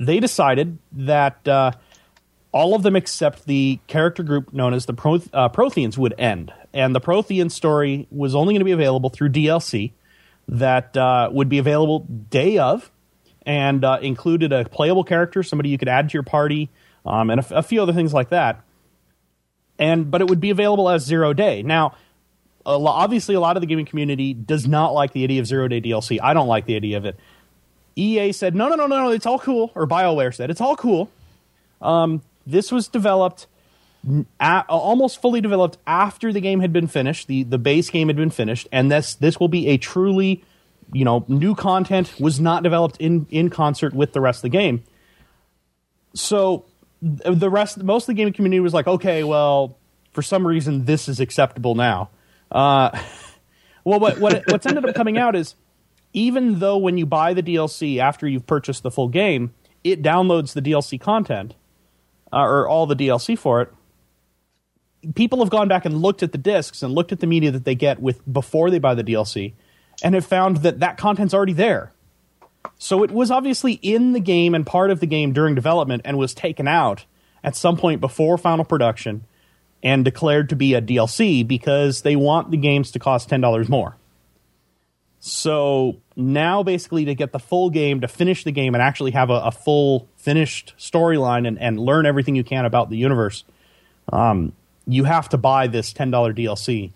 they decided that. Uh, all of them except the character group known as the uh, Protheans would end. And the Prothean story was only going to be available through DLC that uh, would be available day of and uh, included a playable character, somebody you could add to your party, um, and a, f- a few other things like that. And but it would be available as zero day. Now, a obviously, a lot of the gaming community does not like the idea of zero day DLC. I don't like the idea of it. EA said, no, no, no, no, no, it's all cool. Or BioWare said, it's all cool. Um, this was developed a- almost fully developed after the game had been finished. The the base game had been finished, and this this will be a truly, you know, new content was not developed in in concert with the rest of the game. So the rest, most of the gaming community was like, okay, well, for some reason this is acceptable now. Uh, well, what what what's ended up coming out is even though when you buy the DLC after you've purchased the full game, it downloads the DLC content uh, or all the DLC for it. People have gone back and looked at the discs and looked at the media that they get with before they buy the DLC, and have found that that content's already there. So it was obviously in the game and part of the game during development, and was taken out at some point before final production, and declared to be a DLC because they want the games to cost ten dollars more. So now, basically, to get the full game, to finish the game, and actually have a, a full finished storyline and, and learn everything you can about the universe, um, you have to buy this ten dollar DLC.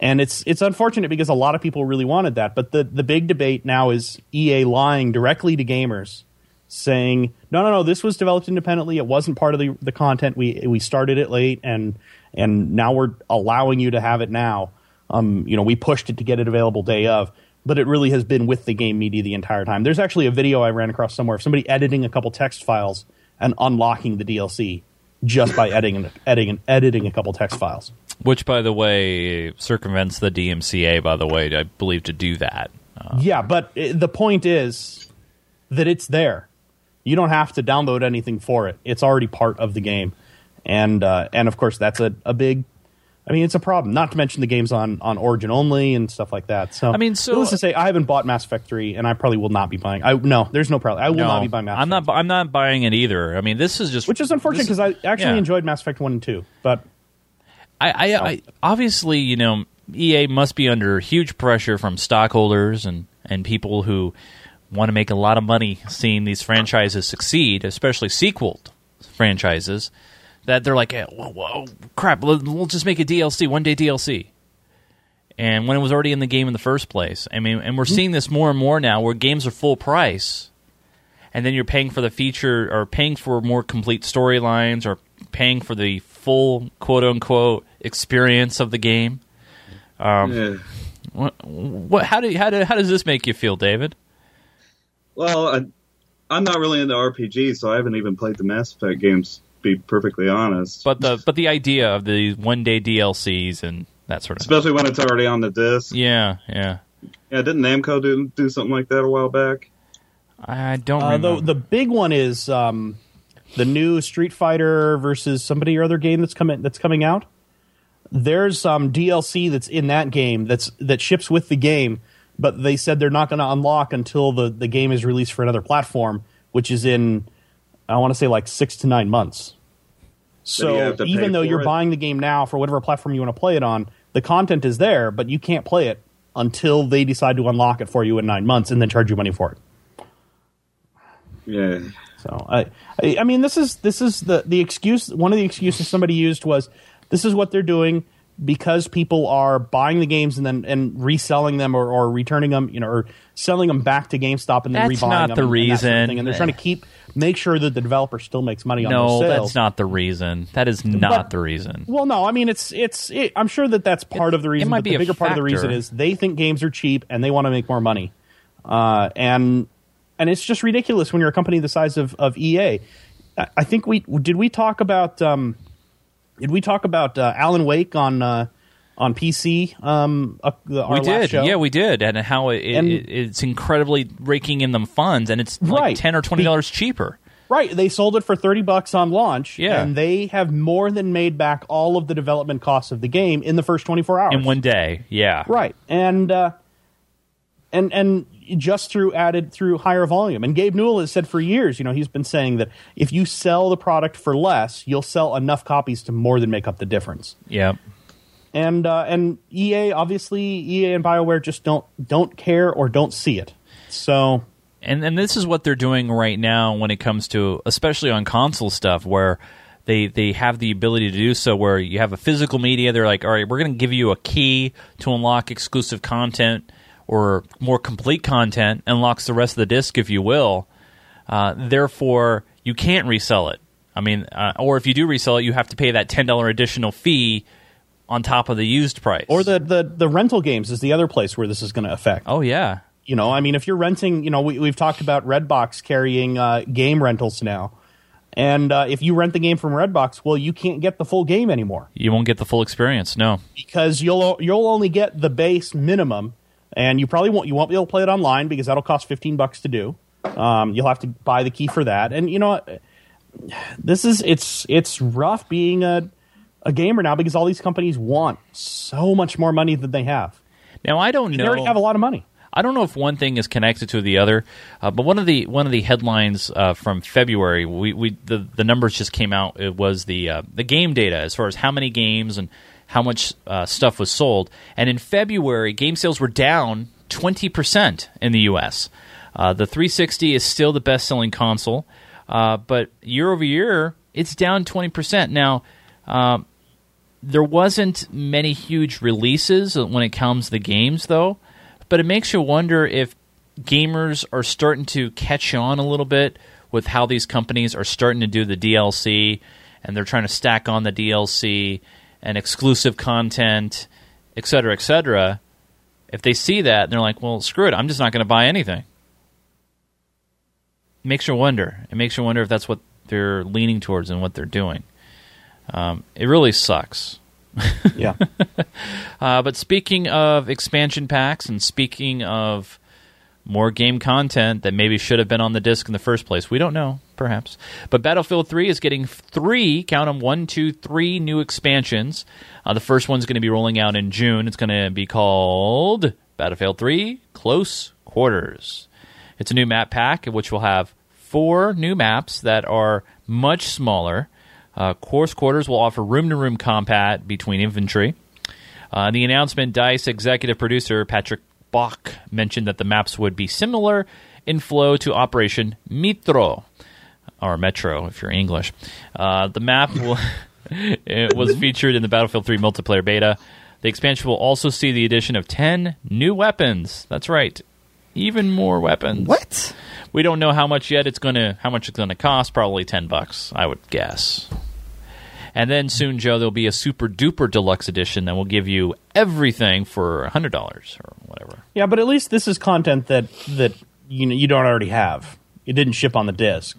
And it's it's unfortunate because a lot of people really wanted that. But the the big debate now is EA lying directly to gamers, saying no no no this was developed independently. It wasn't part of the the content. We we started it late and and now we're allowing you to have it now. Um, you know we pushed it to get it available day of but it really has been with the game media the entire time. There's actually a video I ran across somewhere of somebody editing a couple text files and unlocking the DLC just by editing and editing and editing a couple text files. Which, by the way, circumvents the DMCA. By the way, I believe to do that. Uh, yeah, but it, the point is that it's there. You don't have to download anything for it. It's already part of the game, and uh, and of course that's a, a big I mean, it's a problem. Not to mention the games on, on Origin only and stuff like that. So I mean, so needless to say, I haven't bought Mass Effect three, and I probably will not be buying. I no, there's no problem. I will no, not be buying Mass. I'm Effect. not. I'm not buying it either. I mean, this is just which is unfortunate because I actually yeah. enjoyed Mass Effect one and two, but I, I. I obviously you know EA must be under huge pressure from stockholders and and people who want to make a lot of money seeing these franchises succeed, especially sequel franchises that they're like, whoa, whoa, crap, we'll just make a DLC, one day DLC. And when it was already in the game in the first place. I mean, and we're seeing this more and more now where games are full price and then you're paying for the feature or paying for more complete storylines or paying for the full quote unquote experience of the game. Um, yeah. what, what, how, do, how, do, how does this make you feel, David? Well, I, I'm not really into RPGs, so I haven't even played the Mass Effect games be perfectly honest. But the but the idea of the one day DLCs and that sort of especially when it's already on the disc. Yeah, yeah, yeah. Didn't Namco do do something like that a while back? I don't. Uh, the the big one is um, the new Street Fighter versus somebody or other game that's coming that's coming out. There's um, DLC that's in that game that's that ships with the game, but they said they're not going to unlock until the the game is released for another platform, which is in I want to say like six to nine months. So even though you're it? buying the game now for whatever platform you want to play it on, the content is there, but you can't play it until they decide to unlock it for you in nine months and then charge you money for it. Yeah. So I, I, I mean, this is this is the the excuse. One of the excuses somebody used was, this is what they're doing because people are buying the games and then and reselling them or, or returning them, you know, or selling them back to GameStop and then that's rebuying not them the and, reason. And, sort of and they're trying to keep make sure that the developer still makes money on no, those sales. that's not the reason. That is not But- the reason. Well, no, I mean it's it's. It, I'm sure that that's part of the reason. It might but be the a bigger part of the reason is they think games are cheap and they want to make more money, uh, and and it's just ridiculous when you're a company the size of of EA. I, I think we did we talk about um, did we talk about uh, Alan Wake on uh, on PC? Um, uh, the, we did, show? yeah, we did, and how it, And- it, it's incredibly raking in them funds, and it's like Right. ten or twenty dollars cheaper. Right, they sold it for thirty bucks on launch, Yeah. and they have more than made back all of the development costs of the game in the first twenty four hours. in one day. Yeah, Right, and uh, and and just through added through higher volume. And Gabe Newell has said for years, you know, he's been saying that if you sell the product for less, you'll sell enough copies to more than make up the difference. yeah. And uh, and EA obviously EA and Bioware just don't don't care or don't see it. So and and this is what they're doing right now when it comes to especially on console stuff where they they have the ability to do so where you have a physical media they're like all right we're going to give you a key to unlock exclusive content or more complete content unlocks the rest of the disc if you will uh, therefore you can't resell it. I mean uh, or if you do resell it you have to pay that $10 additional fee on top of the used price. Or the the the rental games is the other place where this is going to affect. oh yeah. You know, I mean, if you're renting, you know, we, we've talked about Redbox carrying uh, game rentals now. And uh, if you rent the game from Redbox, well, you can't get the full game anymore. You won't get the full experience no. Because you'll you'll only get the base minimum, and you probably won't you won't be able to play it online because that'll cost fifteen bucks to do. Um, you'll have to buy the key for that, and you know, what? this is it's it's rough being a a gamer now because all these companies want so much more money than they have. now i don't know. They already have a lot of money. I don't know if one thing is connected to the other, uh, but one of the one of the headlines uh, from February, we, we the the numbers just came out. It was the uh, the game data as far as how many games and how much uh, stuff was sold. And in February, game sales were down twenty percent in the U.S. Uh, the 360 is still the best selling console, uh, but year over year, it's down twenty percent. Now, um, there wasn't many huge releases when it comes to the games, though. But it makes you wonder if gamers are starting to catch on a little bit with how these companies are starting to do the DLC and they're trying to stack on the DLC and exclusive content, et cetera, et cetera. If they see that, they're like, well, screw it. I'm just not going to buy anything. It makes you wonder. It makes you wonder if that's what they're leaning towards and what they're doing. Um, it really sucks. Yeah. Uh, but speaking of expansion packs and speaking of more game content that maybe should have been on the disc in the first place, we don't know, perhaps. But Battlefield 3 is getting three, count them, one, two, three new expansions. Uh, the first one's going to be rolling out in June. It's going to be called Battlefield 3 Close Quarters. It's a new map pack, which will have four new maps that are much smaller. Uh, Close Quarters will offer room to room combat between infantry. Uh, the announcement, Dice executive producer Patrick Bach mentioned that the maps would be similar in flow to Operation Mitro, or Metro if you're English. Uh, the map will, it was featured in the Battlefield 3 multiplayer beta. The expansion will also see the addition of 10 new weapons. That's right. Even more weapons. What? We don't know how much yet it's going to how much it's going to cost, probably 10 bucks, I would guess. And then soon, Joe, there'll be a super duper deluxe edition that will give you everything for $100 or whatever. Yeah, but at least this is content that that you know you don't already have. It didn't ship on the disc.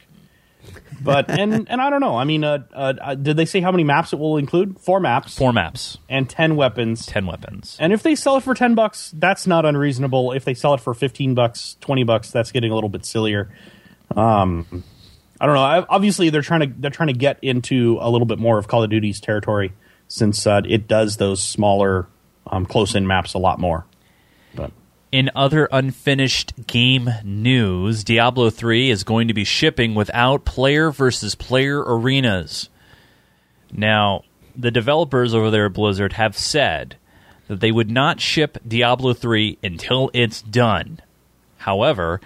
But and and I don't know. I mean, uh, uh, uh, did they say how many maps it will include? Four maps, Four maps, and ten weapons. 10 weapons. And if they sell it for ten bucks, that's not unreasonable. If they sell it for fifteen bucks, twenty bucks, that's getting a little bit sillier. Um, I don't know. I, obviously, they're trying to they're trying to get into a little bit more of Call of Duty's territory since uh, it does those smaller, um, close in maps a lot more. But In other unfinished game news, Diablo 3 is going to be shipping without player versus player arenas. Now, the developers over there at Blizzard have said that they would not ship Diablo 3 until it's done. However,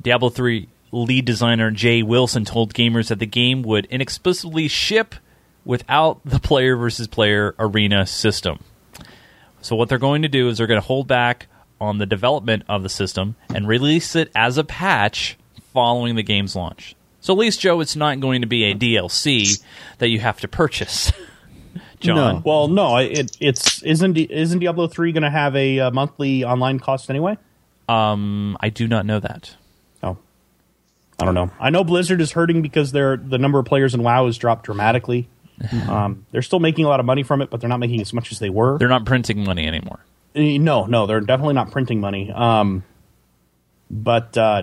Diablo 3 lead designer Jay Wilson told gamers that the game would inexplicably ship without the player versus player arena system. So what they're going to do is they're going to hold back on the development of the system and release it as a patch following the game's launch. So at least Joe, it's not going to be a DLC that you have to purchase. John, well, no, it, it's isn't isn't Diablo three going to have a uh, monthly online cost anyway? um, I do not know that. Oh, I don't know. I know Blizzard is hurting because their the number of players in WoW has dropped dramatically. um, they're still making a lot of money from it, but they're not making as much as they were. They're not printing money anymore. Uh, No, no, they're definitely not printing money. Um, but uh,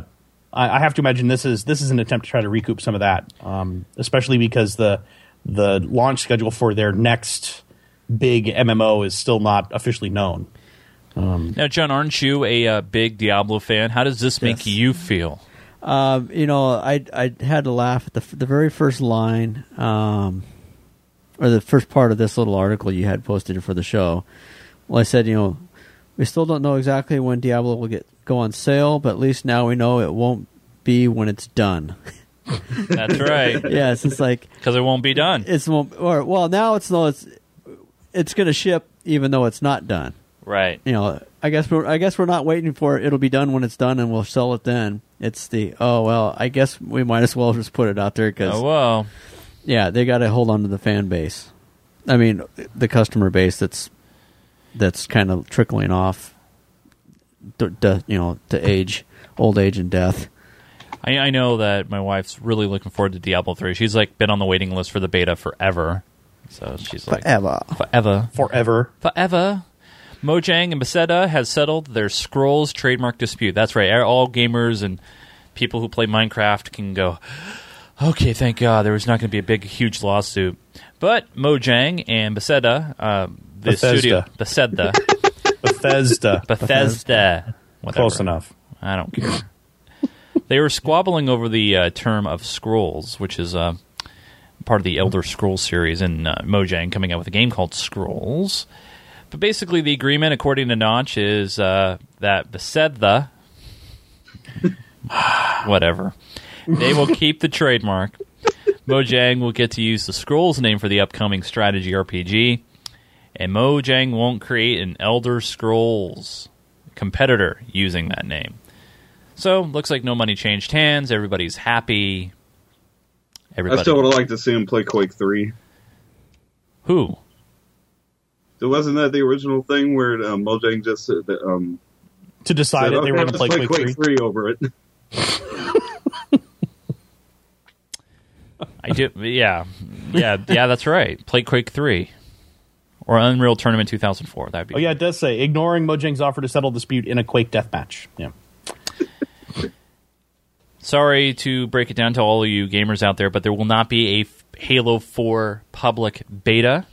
I, I have to imagine this is this is an attempt to try to recoup some of that, um, especially because the the launch schedule for their next big MMO is still not officially known. Um, Now, John, aren't you a uh, big Diablo fan? How does this make Yes. you feel? Um, you know, I I had to laugh at the the very first line, um, or the first part of this little article you had posted for the show. Well, I said, you know, we still don't know exactly when Diablo will get go on sale, but at least now we know it won't be when it's done. That's right. yes, it's like because it won't be done. It's or well, now it's no, it's it's going to ship even though it's not done. Right. You know, I guess we're I guess we're not waiting for it. It'll be done when it's done, and we'll sell it then. It's the oh well, I guess we might as well just put it out there because Oh, well. yeah, they got to hold on to the fan base. I mean, the customer base that's that's kind of trickling off. To, to, you know, to age, old age, and death. I, I know that my wife's really looking forward to Diablo 3. She's like been on the waiting list for the beta forever. So she's like Forever. forever, forever, forever. Mojang and Bethesda has settled their Scrolls trademark dispute. That's right. All gamers and people who play Minecraft can go. Okay, thank God there was not going to be a big, huge lawsuit. But Mojang and Bethesda, uh, the Bethesda. studio Bethesda, Bethesda, Bethesda, whatever. Close enough. I don't care. they were squabbling over the uh, term of scrolls, which is uh, part of the Elder Scrolls series, and uh, Mojang coming out with a game called Scrolls. But basically, the agreement, according to Notch, is uh, that Bethesda, whatever, they will keep the trademark. Mojang will get to use the Scrolls name for the upcoming strategy RPG. And Mojang won't create an Elder Scrolls competitor using that name. So, looks like no money changed hands. Everybody's happy. Everybody. I still would have liked to see him play Quake Three. Who? It Wasn't that the original thing where um, Mojang just said that, um, To decide said, that they "Okay, were going to let's play Quake 3. over it. I do. Yeah, yeah, yeah. That's right. Play Quake Three or Unreal Tournament 2004. That'd be. Oh yeah, it does say ignoring Mojang's offer to settle dispute in a Quake deathmatch. Yeah. Sorry to break it down to all of you gamers out there, but there will not be a Halo 4 public beta.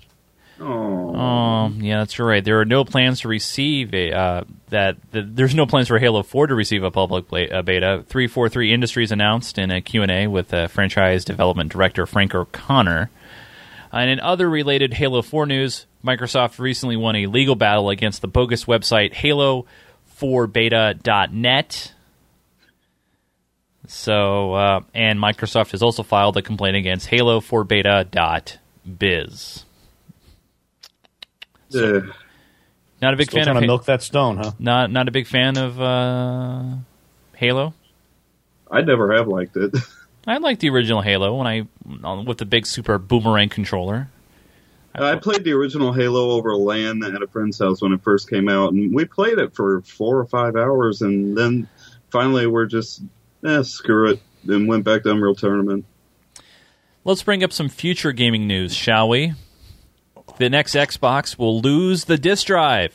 Oh, yeah, that's right. There are no plans to receive a uh, that. The, there's no plans for Halo 4 to receive a public bla- uh, beta. 343 Industries announced in a Q&A with uh, franchise development director Frank O'Connor. And in other related Halo 4 news, Microsoft recently won a legal battle against the bogus website Halo4Beta.net. So, uh, and Microsoft has also filed a complaint against Halo4Beta.biz. Yeah. Not a big Still fan trying of to Ha- milk that stone, huh? Not not a big fan of uh, Halo. I never have liked it. I like the original Halo when I with the big super boomerang controller. I played the original Halo over LAN at a friend's house when it first came out, and we played it for four or five hours, and then finally we're just, eh, screw it, and went back to Unreal Tournament. Let's bring up some future gaming news, shall we? The next Xbox will lose the disk drive.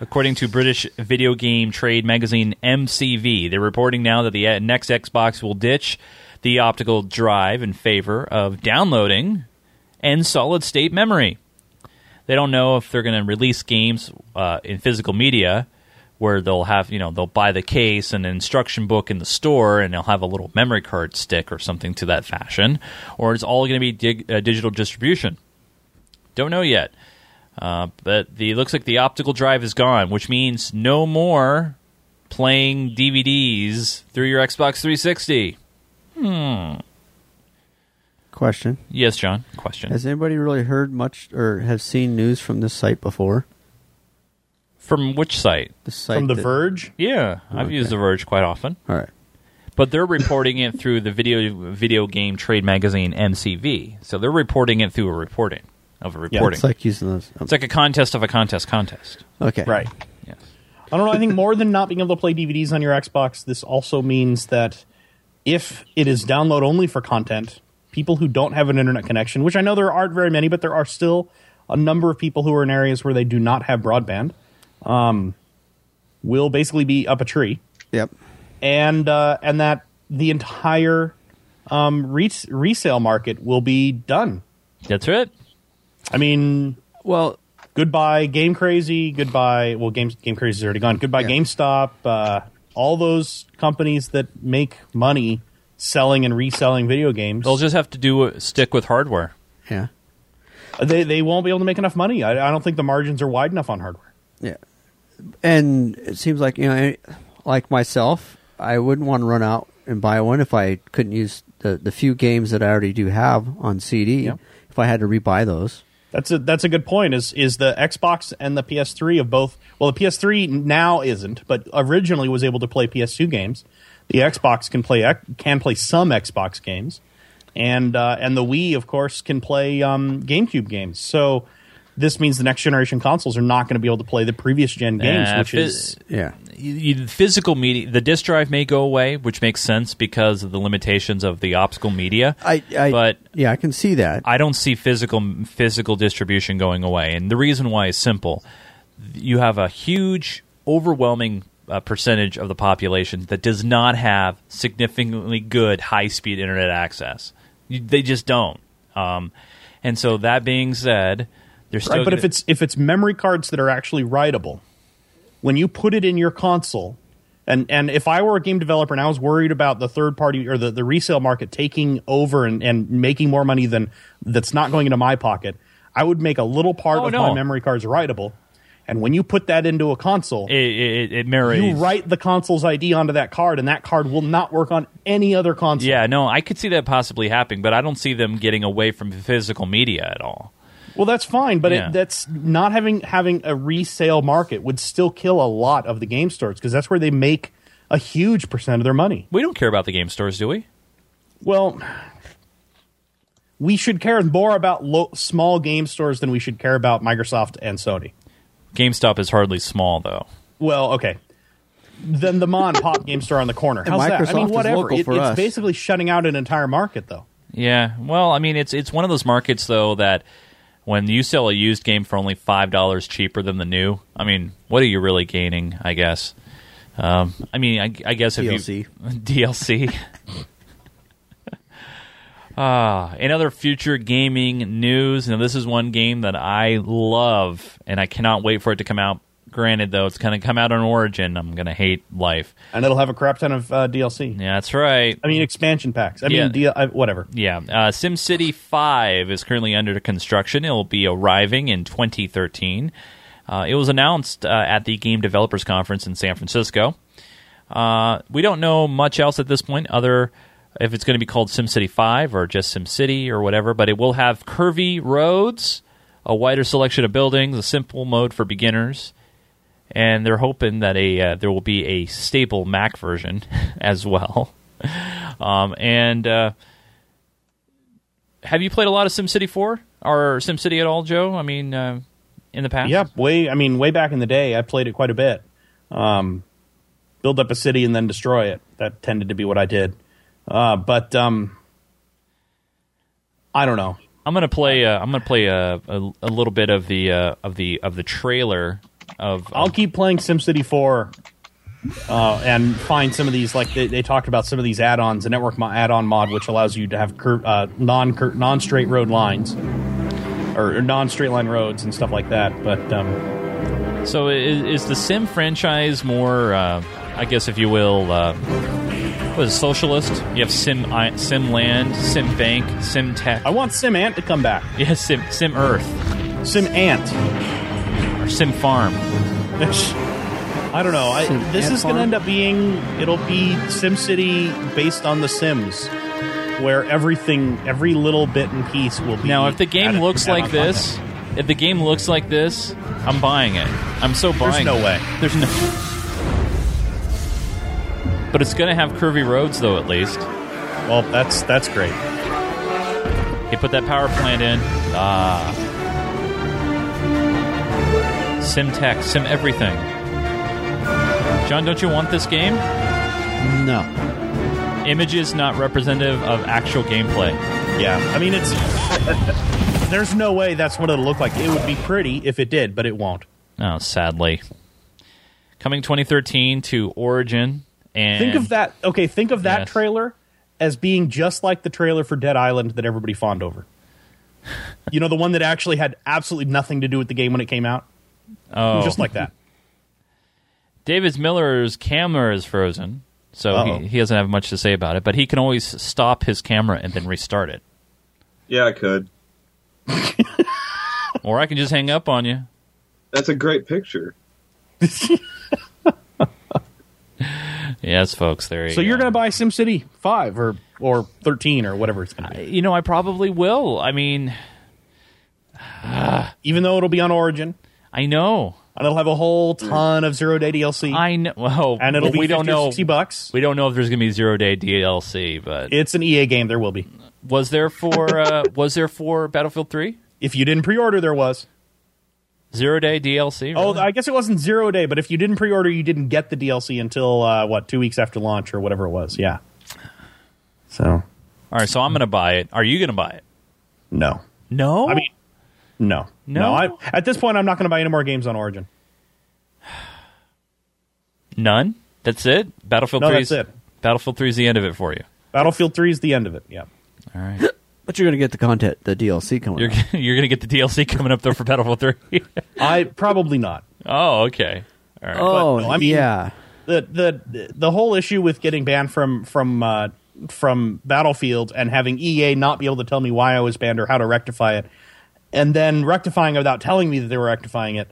According to British video game trade magazine MCV, they're reporting now that the uh, next Xbox will ditch the optical drive in favor of downloading and solid state memory. They don't know if they're going to release games uh, in physical media where they'll have, you know, they'll buy the case and an instruction book in the store and they'll have a little memory card stick or something to that fashion, or it's all going to be dig- uh, digital distribution. Don't know yet. Uh, but the looks like the optical drive is gone, which means no more playing DVDs through your Xbox 360. Hmm. Question. Yes, John. Question. Has anybody really heard much or have seen news from this site before? From which site? The site From The that- Verge? Yeah, I've Okay. used The Verge quite often. All right. But they're reporting it through the video video game trade magazine MCV. So they're reporting it through a reporting of a reporting. It's like using those. Um, it's like a contest of a contest contest. Okay. Right. Yes. I don't know. I think more than not being able to play DVDs on your Xbox, this also means that if it is download only for content, people who don't have an internet connection, which I know there aren't very many, but there are still a number of people who are in areas where they do not have broadband, um, will basically be up a tree. Yep. and uh, and that the entire um, res- resale market will be done. That's it. I mean, well, goodbye Game Crazy, goodbye. Well, Game Game Crazy's already gone. Goodbye GameStop. Uh, all those companies that make money selling and reselling video games. They'll just have to do stick with hardware. Yeah. They they won't be able to make enough money. I, I don't think the margins are wide enough on hardware. Yeah. And it seems like, you know, eh, like myself, I wouldn't want to run out and buy one if I couldn't use the, the few games that I already do have on CD. If I had to rebuy those. That's a that's a good point. Is is the Xbox and the PS3 of both? Well, the PS3 now isn't, but originally was able to play PS2 games. The Xbox can play can play some Xbox games, and uh, and the Wii, of course, can play um, GameCube games. So this means the next generation consoles are not going to be able to play the previous gen games, Uh, which phys- is yeah. You, you- physical media, the disk drive may go away, which makes sense because of the limitations of the optical media. I, I but yeah, I can see that. I don't see physical physical distribution going away, and the reason why is simple. You have a huge, overwhelming uh, percentage of the population that does not have significantly good high speed internet access. You, they just don't. Um, and so that being said, they're still. right. But gonna- if it's if it's memory cards that are actually writable, when you put it in your console, and and if I were a game developer and I was worried about the third party or the, the resale market taking over and, and making more money than that's not going into my pocket, I would make a little part Oh, of no. my memory cards writable. And when you put that into a console, it, it, it marries. you write the console's ID onto that card, and that card will not work on any other console. Yeah, no, I could see that possibly happening, but I don't see them getting away from physical media at all. Well, that's fine, but Yeah. it, that's not having having a resale market would still kill a lot of the game stores because that's where they make a huge percent of their money. We don't care about the game stores, do we? Well, we should care more about lo- small game stores than we should care about Microsoft and Sony. GameStop is hardly small, though. Well, okay. Then the mom and pop game store on the corner. And How's that? I mean, Microsoft is whatever. local It- for it's us. basically shutting out an entire market, though. Yeah. Well, I mean, it's it's one of those markets though that when you sell a used game for only five dollars cheaper than the new, I mean, what are you really gaining? I guess. Um, I mean, I, I guess if DLC. you DLC. Ah, in other future gaming news, now this is one game that I love, and I cannot wait for it to come out. Granted, though, it's going to come out on Origin. I'm going to hate life. And it'll have a crap ton of uh, DLC. Yeah, that's right. I mean, expansion packs. I Yeah. mean, deal, whatever. Yeah, uh, SimCity 5 is currently under construction. It will be arriving in 2013. Uh, it was announced uh, at the Game Developers Conference in San Francisco. Uh, we don't know much else at this point, other if it's going to be called SimCity 5 or just SimCity or whatever, but it will have curvy roads, a wider selection of buildings, a simple mode for beginners, and they're hoping that a uh, there will be a stable Mac version as well. Um, and uh, have you played a lot of SimCity 4 or SimCity at all, Joe? I mean, uh, in the past? Yeah, way. I mean, way back in the day, I played it quite a bit. Um, build up a city and then destroy it. That tended to be what I did. Uh, but um, I don't know. I'm gonna play. Uh, I'm gonna play a, a, a little bit of the uh, of the of the trailer of. I'll keep playing SimCity 4 uh, and find some of these. Like they, they talked about some of these add-ons, a network mo- add-on mod which allows you to have cur- uh, non non straight road lines or, or non straight line roads and stuff like that. But um, So is, is the Sim franchise more? Uh, I guess if you will. What is it, socialist? You have Sim I, Sim Land, Sim Bank, Sim Tech. I want Sim Ant to come back. Yeah, Sim Sim Earth, Sim Ant. or Sim Farm. I don't know. I, this Ant is going to end up being it'll be SimCity based on The Sims, where everything, every little bit and piece will be. Now, if the game added- looks add-on like this, content. if the game looks like this, I'm buying it. I'm so buying. There's no it. way. There's no. But it's going to have curvy roads, though. At least well, that's that's great. you put that power plant in. Ah, sim tech, sim everything. John, don't you want this game? No. Images not representative of actual gameplay. Yeah, I mean it's. there's no way that's what it'll look like. It would be pretty if it did, but it won't. Oh, sadly. Coming 2013 to Origin and Think of that. Okay, think of that Yes. trailer as being just like the trailer for Dead Island that everybody fawned over. you know, the one that actually had absolutely nothing to do with the game when it came out. Oh, Just like that. David Miller's camera is frozen, so he, he doesn't have much to say about it. But he can always stop his camera and then restart it, Yeah, I could. or I can just hang up on you. That's a great picture. Yes, folks. There you So go. you're going to buy SimCity 5 or or 13 or whatever it's going to be. You know, I probably will. I mean, Even though it'll be on Origin I know, and it'll have a whole ton of zero day DLC I know. Well, and it'll be we 50 don't or know. 60 bucks. We don't know if there's going to be zero day DLC, but It's an EA game. There will be. was there for uh, was there for Battlefield Three If you didn't pre-order, there was. Zero day DLC? Oh. I guess it wasn't zero day, but if you didn't pre-order, you didn't get the DLC until uh, what two weeks after launch or whatever it was. Yeah. So all right. So I'm going to buy it. Are you going to buy it? no, No. I mean no, No? I, at this point, I'm not going to buy any more games on Origin. none. That's it. Battlefield No, Three. that's it. Battlefield Three is the end of it for you. Battlefield Three is the end of it. Yeah. All right. But you're going to get the content, the DLC coming You're out. you're gonna get the DLC coming up though for Battlefield Three. I probably not. oh, okay. All right. Oh, no, I mean- yeah. the the the whole issue with getting banned from from uh, from Battlefield and having EA not be able to tell me why I was banned or how to rectify it, and then rectifying it without telling me that they were rectifying it.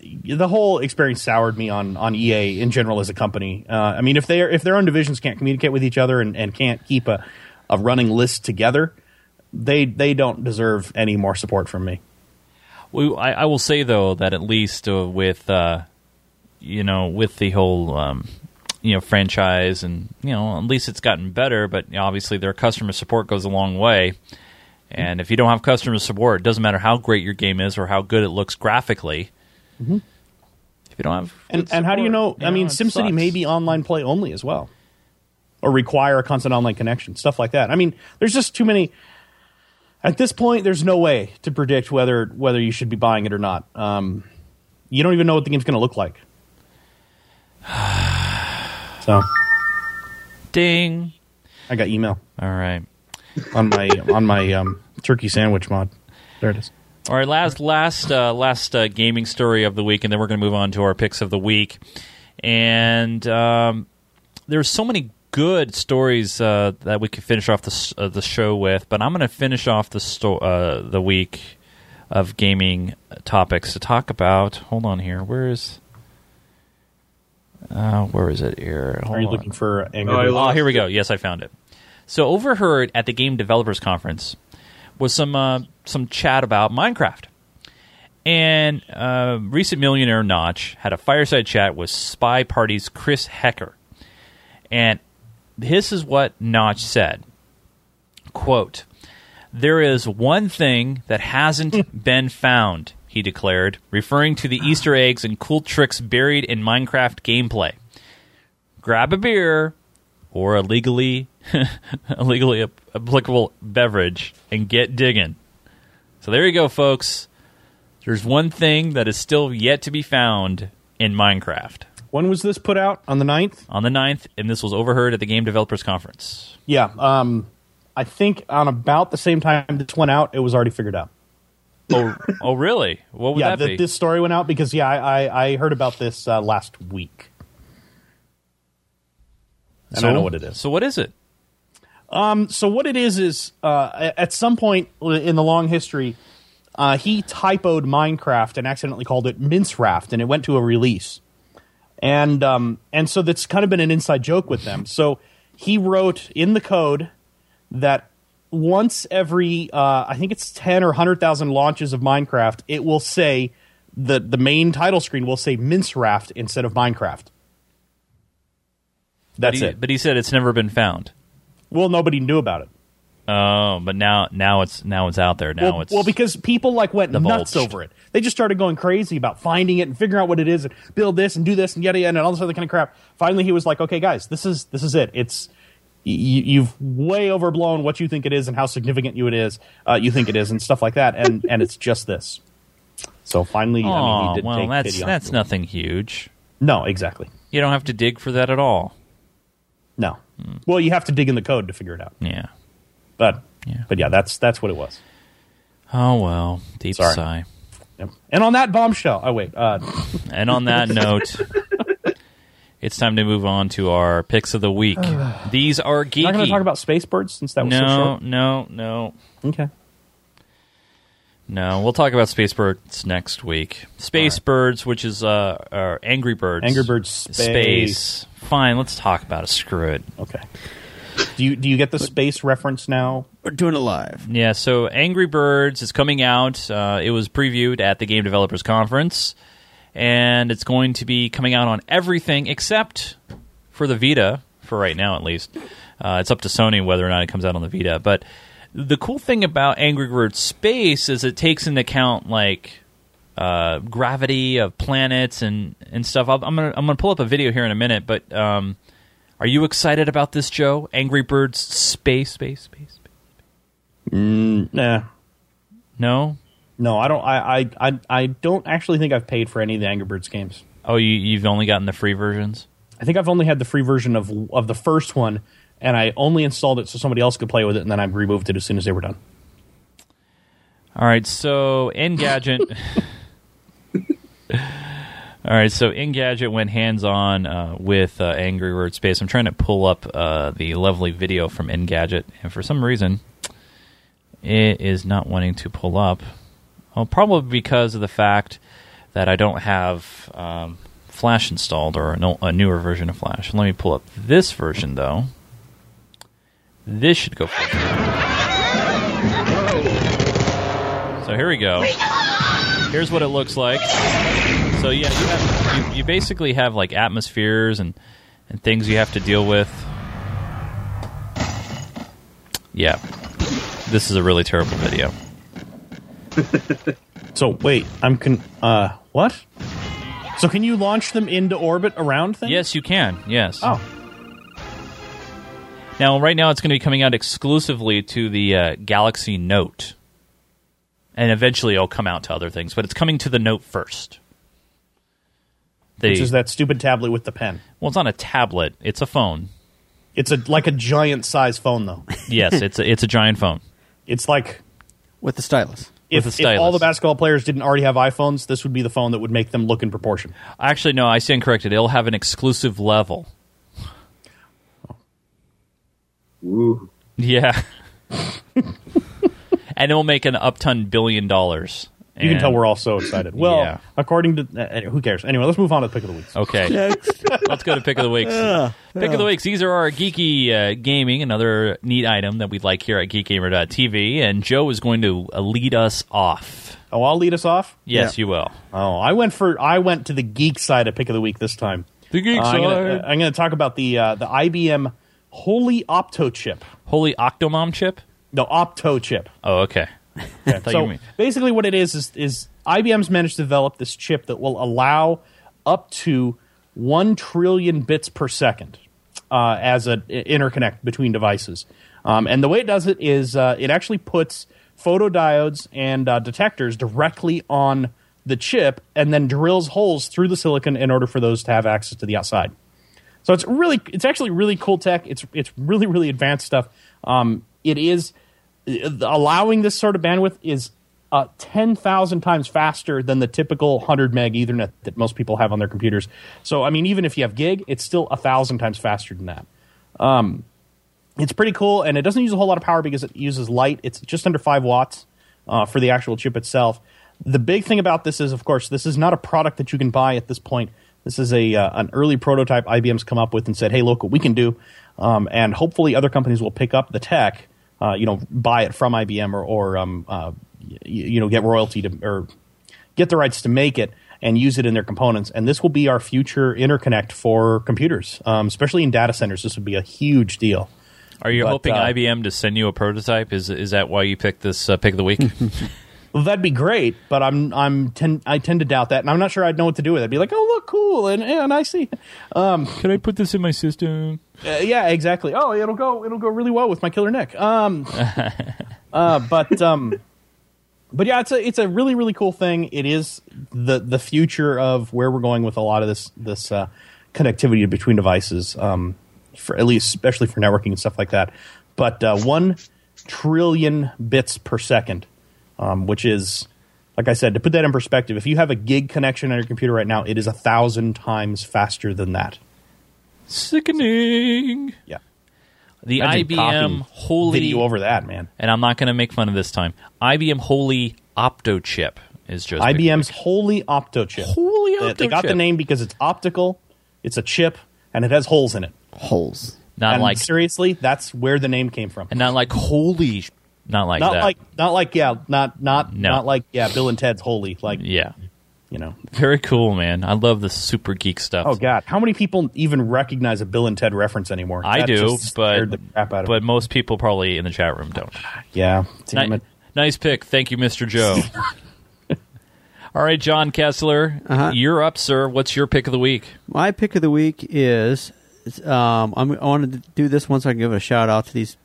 The whole experience soured me on on EA in general as a company. Uh, I mean, if they if their own divisions can't communicate with each other and, and can't keep a, a running list together, they they don't deserve any more support from me. We, I, I will say though that at least uh, with uh, you know with the whole um, you know franchise and you know at least it's gotten better. But you know, obviously their customer support goes a long way. And if you don't have customer support, it doesn't matter how great your game is or how good it looks graphically. Mm-hmm. If you don't have And good and how do you know? support, I mean, SimCity may be online play only as well, or require a constant online connection, stuff like that. I mean, there's just too many. At this point, there's no way to predict whether whether you should be buying it or not. Um, you don't even know what the game's going to look like. So, ding. I got email. All right. On my on my um, turkey sandwich mod. There it is. All right, last last uh, last uh, gaming story of the week, and then we're going to move on to our picks of the week. And um, there's so many good stories uh, that we could finish off the uh, the show with, but I'm going to finish off the sto- uh, the week of gaming topics to talk about. Hold on here, where is uh, where is it here? Hold Are you on. looking for Angry Oh, I Birds? lost Oh, here we go. Yes, I found it. So overheard at the Game Developers Conference was some uh, some chat about Minecraft. And uh, recent millionaire Notch had a fireside chat with SpyParty's Chris Hecker. And this is what Notch said. Quote, There is one thing that hasn't been found, he declared, referring to the Easter eggs and cool tricks buried in Minecraft gameplay. Grab a beer or a legally a legally ap- applicable beverage and get digging. So there you go, folks. There's one thing that is still yet to be found in Minecraft. When was this put out? On the 9th? On the 9th, and this was overheard at the Game Developers Conference. Yeah. Um, I think on about the same time this went out, it was already figured out. Oh, oh really? What would yeah, that th- be? this story went out because yeah, I, I, I heard about this uh, last week, and I know what it is. So what is it? Um, so what it is is uh, at some point in the long history, uh, he typoed Minecraft and accidentally called it Minceraft, and it went to a release, and um, and so that's kind of been an inside joke with them. So he wrote in the code that once every uh, I think it's ten or hundred thousand launches of Minecraft, it will say the the main title screen will say Minceraft instead of Minecraft. But That's he, it. But he said it's never been found. Well, nobody knew about it. Oh, but now now it's now it's out there. Now well, it's well, because people like went nuts divulged. over it. They just started going crazy about finding it and figuring out what it is and build this and do this and yada yada and all this other kind of crap. Finally, he was like, "Okay, guys, this is this is it. It's y- you've way overblown what you think it is and how significant you it is. Uh, you think it is and stuff like that. And and it's just this. So finally, I mean, Aw, he did well, that's that's nothing huge. No, exactly. You don't have to dig for that at all. No. Well, you have to dig in the code to figure it out. Yeah. But Yeah. but yeah, that's that's what it was. Oh well, deep Sorry. sigh. Yep. And on that bombshell. Oh wait. Uh, And on that note, it's time to move on to our picks of the week. These are geeky. not going to talk about space birds since that was so no, short. no, no, Okay. no. We'll talk about Space Birds next week. Space Birds, which is uh, uh, Angry Birds. Angry Birds Space. Fine, let's talk about it. Screw it. Okay. Do you do you get the space reference now? We're doing it live. Yeah, so Angry Birds is coming out. Uh, it was previewed at the Game Developers Conference, and it's going to be coming out on everything except for the Vita, for right now at least. Uh, it's up to Sony whether or not it comes out on the Vita. But the cool thing about Angry Birds Space is it takes into account like uh, gravity of planets and and stuff. I'll, I'm gonna I'm gonna pull up a video here in a minute. But um, are you excited about this, Joe? Angry Birds Space, Space, Space. Mm, nah. No, No, I don't. I, I I I don't actually think I've paid for any of the Angry Birds games. Oh, you, you've only gotten the free versions? I think I've only had the free version of of the first one, and I only installed it so somebody else could play with it, and then I removed it as soon as they were done. All right, so Engadget. All right, so Engadget went hands on uh, with uh, Angry Bird Space. I'm trying to pull up uh, the lovely video from Engadget, and for some reason, it is not wanting to pull up. Well, probably because of the fact that I don't have um, Flash installed or an, a newer version of Flash. Let me pull up this version, though. This should go first. Here we go. Here's what it looks like. So yeah, you have you, you basically have like atmospheres and and things you have to deal with. Yeah, this is a really terrible video. So wait, I'm con. Uh, what? So can you launch them into orbit around things? Yes, you can. Yes. Oh, Now, right now, it's going to be coming out exclusively to the uh, Galaxy Note, and eventually it'll come out to other things. But it's coming to the Note first. The, which is that stupid tablet with the pen? Well, it's not a tablet; it's a phone. It's a like a giant size phone though. Yes, it's a, it's a giant phone. It's like with the stylus. if, With a if all the basketball players didn't already have iPhones, this would be the phone that would make them look in proportion. Actually, no, I stand corrected. It'll have an exclusive level. Woo. Yeah, and it'll make an upton billion dollars. You can tell we're all so excited. Well, Yeah. according to uh, who cares? Anyway, let's move on to the pick of the week. Okay. Let's go to pick of the weeks. Yeah, pick yeah. of the weeks. These are our geeky uh, gaming, another neat item that we'd like here at geekgamer.tv. And Joe is going to uh, lead us off. Oh, I'll lead us off. Yes, you will. Oh, I went for I went to the geek side of pick of the week this time. The geek Uh, I'm gonna, side. uh, I'm going to talk about the uh, the IBM Holey Opto chip. Holy Octomom chip? No, Opto chip. Oh, okay. So basically, what it is is is IBM's managed to develop this chip that will allow up to one trillion bits per second uh, as an interconnect between devices. Um, and the way it does it is uh, it actually puts photodiodes and uh, detectors directly on the chip, and then drills holes through the silicon in order for those to have access to the outside. So it's really, it's actually really cool tech. It's it's really really advanced stuff. Um, it is allowing this sort of bandwidth is uh, ten thousand times faster than the typical hundred meg Ethernet that most people have on their computers. So I mean, even if you have gig, it's still a thousand times faster than that. Um, it's pretty cool, and it doesn't use a whole lot of power because it uses light. It's just under five watts uh, for the actual chip itself. The big thing about this is, of course, this is not a product that you can buy at this point. This is a uh, an early prototype IBM's come up with and said, "Hey, look what we can do," um, and hopefully other companies will pick up the tech. Uh, you know, buy it from IBM or, or um, uh, y- you know, get royalty to or get the rights to make it and use it in their components. And this will be our future interconnect for computers, um, especially in data centers. This would be a huge deal. Are you But, hoping uh, IBM to send you a prototype? Is is that why you picked this uh, pick of the week? Well, that'd be great, but I'm I'm tend, I tend to doubt that, and I'm not sure I'd know what to do with it. I'd be like, oh look, cool, and and I see. Um, Can I put this in my system? uh, yeah, exactly. Oh, it'll go it'll go really well with my Killer NIC. Um, uh, but um, but yeah, it's a it's a really really cool thing. It is the the future of where we're going with a lot of this this uh, connectivity between devices. Um, for at least especially for networking and stuff like that. But uh, one trillion bits per second, um, which is like I said to put that in perspective. If you have a gig connection on your computer right now, it is a thousand times faster than that. Sickening. Yeah. The Imagine IBM Holy video over that, man. and I'm not going to make fun of this time. IBM Holey Opto chip is just IBM's Holey Opto chip. Holy Opto. They- They Opto got the name because it's optical, it's a chip, and it has holes in it. Holes. not and like seriously, that's where the name came from. and not like holy, sh- not like not that. like, not like, yeah, not not No. not like, yeah, Bill and Ted's Holy, like, yeah, you know. very cool, man. I love the super geek stuff. Oh God, how many people even recognize a Bill and Ted reference anymore? I That do, just scared but the crap out of but me. most people probably in the chat room don't. yeah, damn Ni- it. nice pick, thank you, Mister Joe. All right, John Kessler, Uh-huh. you're up, sir. What's your pick of the week? My pick of the week is um, I'm, I wanted to do this once I can give a shout out to these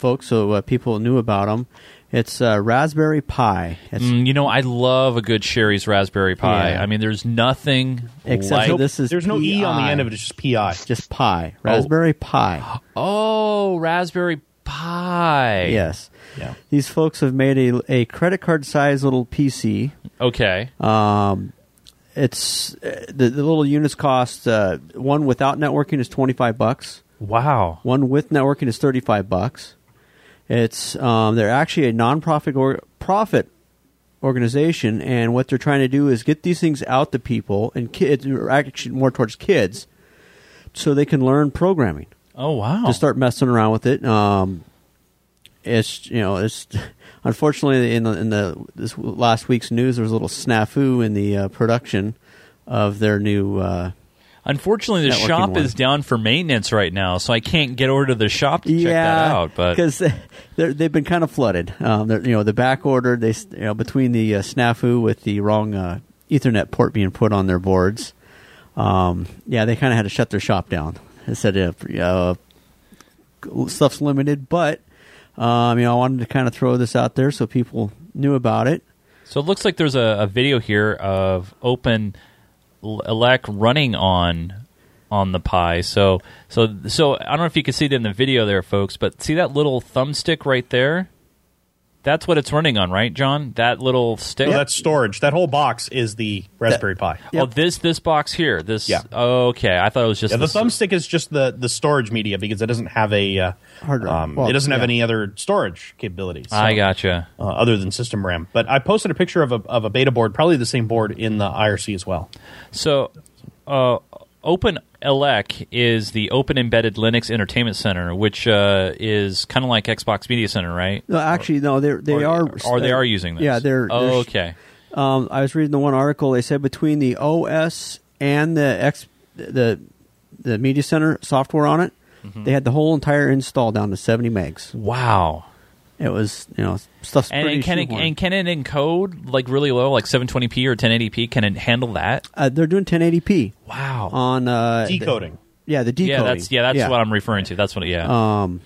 folks so uh, people knew about them. It's uh, Raspberry Pi. It's Mm, you know, I love a good Sherry's Raspberry Pi. Yeah. I mean, there's nothing Except like for this is There's no E on the end of it; it's just PI. just Pi. Raspberry Pi. oh Raspberry Pi. Yes. Yeah. These folks have made a, a credit card size little PC. Okay. Um, it's uh, the, the little units cost uh, one without networking is twenty five bucks. Wow. One with networking is thirty five bucks. It's um, they're actually a nonprofit or profit organization, and what they're trying to do is get these things out to people and kids, or actually more towards kids, so they can learn programming Oh wow. to start messing around with it. Um, it's you know it's unfortunately in the in the this last week's news there was a little snafu in the uh, production of their new. Uh, Unfortunately, the Networking shop one. is down for maintenance right now, so I can't get over to the shop to check that out. But because they've been kind of flooded. Um, you know, the back order they you know between the uh, snafu with the wrong uh, Ethernet port being put on their boards. Um, yeah, they kind of had to shut their shop down. They said uh, uh, stuff's limited, but um, you know, I wanted to kind of throw this out there so people knew about it. So it looks like there's a, a video here of Open L- Elec running on on the Pi. So so so I don't know if you can see it in the video there, folks, but see that little thumbstick right there? That's what it's running on, right, John? That little stick. So that's storage. That whole box is the Raspberry Pi. Oh, this this box here. This. Yeah. Okay, I thought it was just Yeah, the this- thumbstick is just the, the storage media because it doesn't have a uh, Hard drive. um, Well, it doesn't have yeah. any other storage capabilities. I gotcha. uh, other than system RAM. But I posted a picture of a of a beta board, probably the same board in the IRC as well. So, uh, Open Elec is the Open Embedded Linux Entertainment Center, which uh, is kind of like Xbox Media Center, right? No, actually, no, they're, they or, are. or they are using this. Yeah, they're. Oh, they're- okay. Um, I was reading the one article. They said between the OS and the X, the the media center software on it, Mm-hmm. they had the whole entire install down to seventy megs. Wow. It was you know stuff's And, and can it and can it encode like really low, like 720p or 1080p? Can it handle that? uh, they're doing 1080p Wow. on uh, Decoding. The, yeah, the decoding. Yeah, that's yeah, that's what I'm referring to. That's what. Yeah. Um,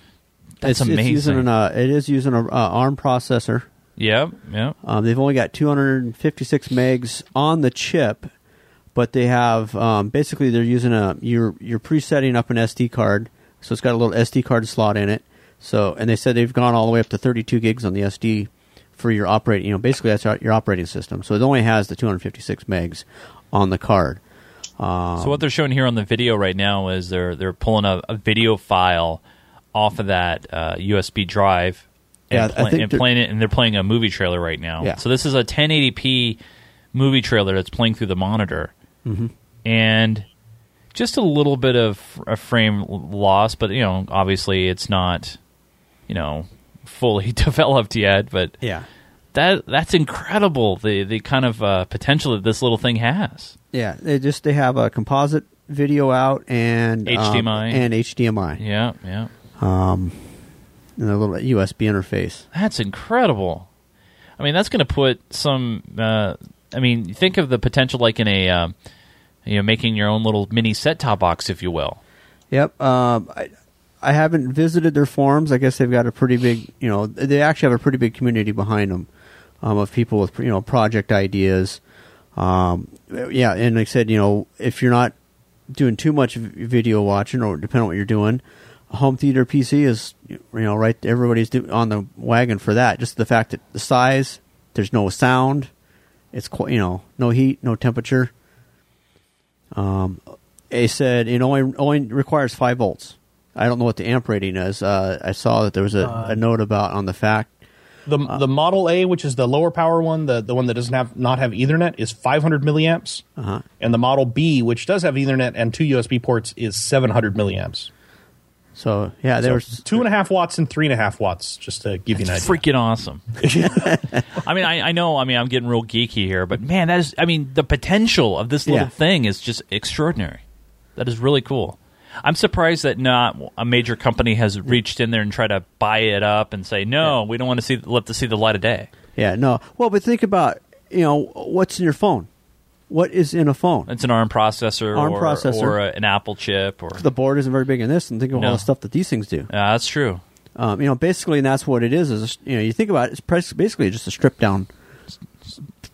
That's it's, It's using an, uh, it is using a uh, ARM processor. Yep. Yep. Um, they've only got 256 megs on the chip, but they have um, basically they're using a you're you're presetting up an SD card, so it's got a little SD card slot in it. So and they said they've gone all the way up to 32 gigs on the SD for your operating. You know, basically that's your operating system. So it only has the 256 megs on the card. Um, So what they're showing here on the video right now is they're they're pulling a, a video file off of that uh, USB drive and, Yeah, I pla- think and playing it, and they're playing a movie trailer right now. Yeah. So this is a 1080p movie trailer that's playing through the monitor, Mhm. and just a little bit of a frame loss, but you know, obviously it's not, you know, fully developed yet. But Yeah. that that's incredible. The the kind of uh, potential that this little thing has. Yeah, they just they have a composite video out and um, HDMI. and HDMI. Yeah, yeah. Um, and a little USB interface. That's incredible. I mean, that's going to put some. Uh, I mean, think of the potential, like in a, uh, you know, making your own little mini set-top box, if you will. Yep. Um, I I haven't visited their forums. I guess they've got a pretty big, you know, they actually have a pretty big community behind them um, of people with you know project ideas. Um, yeah, and like I said, you know, if you're not doing too much video watching, or depending on what you're doing, a home theater PC is you know right. Everybody's on the wagon for that. Just the fact that the size, there's no sound, it's you know no heat, no temperature. Um, they said it only only requires five volts. I don't know what the amp rating is. Uh, I saw that there was a, Uh, a note about on the fact. The the Model A, which is the lower power one, the, the one that doesn't have not have Ethernet, is 500 milliamps, Uh-huh. and the Model B, which does have Ethernet and two USB ports, is 700 milliamps. So yeah, there So was two and a half watts and three and a half watts, just to give you an idea. Freaking awesome. I mean, I, I know. I mean, I'm getting real geeky here, but man, that is. I mean, the potential of this little Yeah. thing is just extraordinary. That is really cool. I'm surprised that not a major company has reached in there and tried to buy it up and say, no, we don't want to see let this see the light of day. yeah no. Well, but think about you know what's in your phone. What is in a phone? It's an ARM processor, ARM or, processor. or a, an Apple chip, or The board isn't very big in this, and think of No. all the stuff that these things do. Yeah, that's true. Um, you know, basically, and that's what it is. Is you know, you think about it, it's basically just a stripped down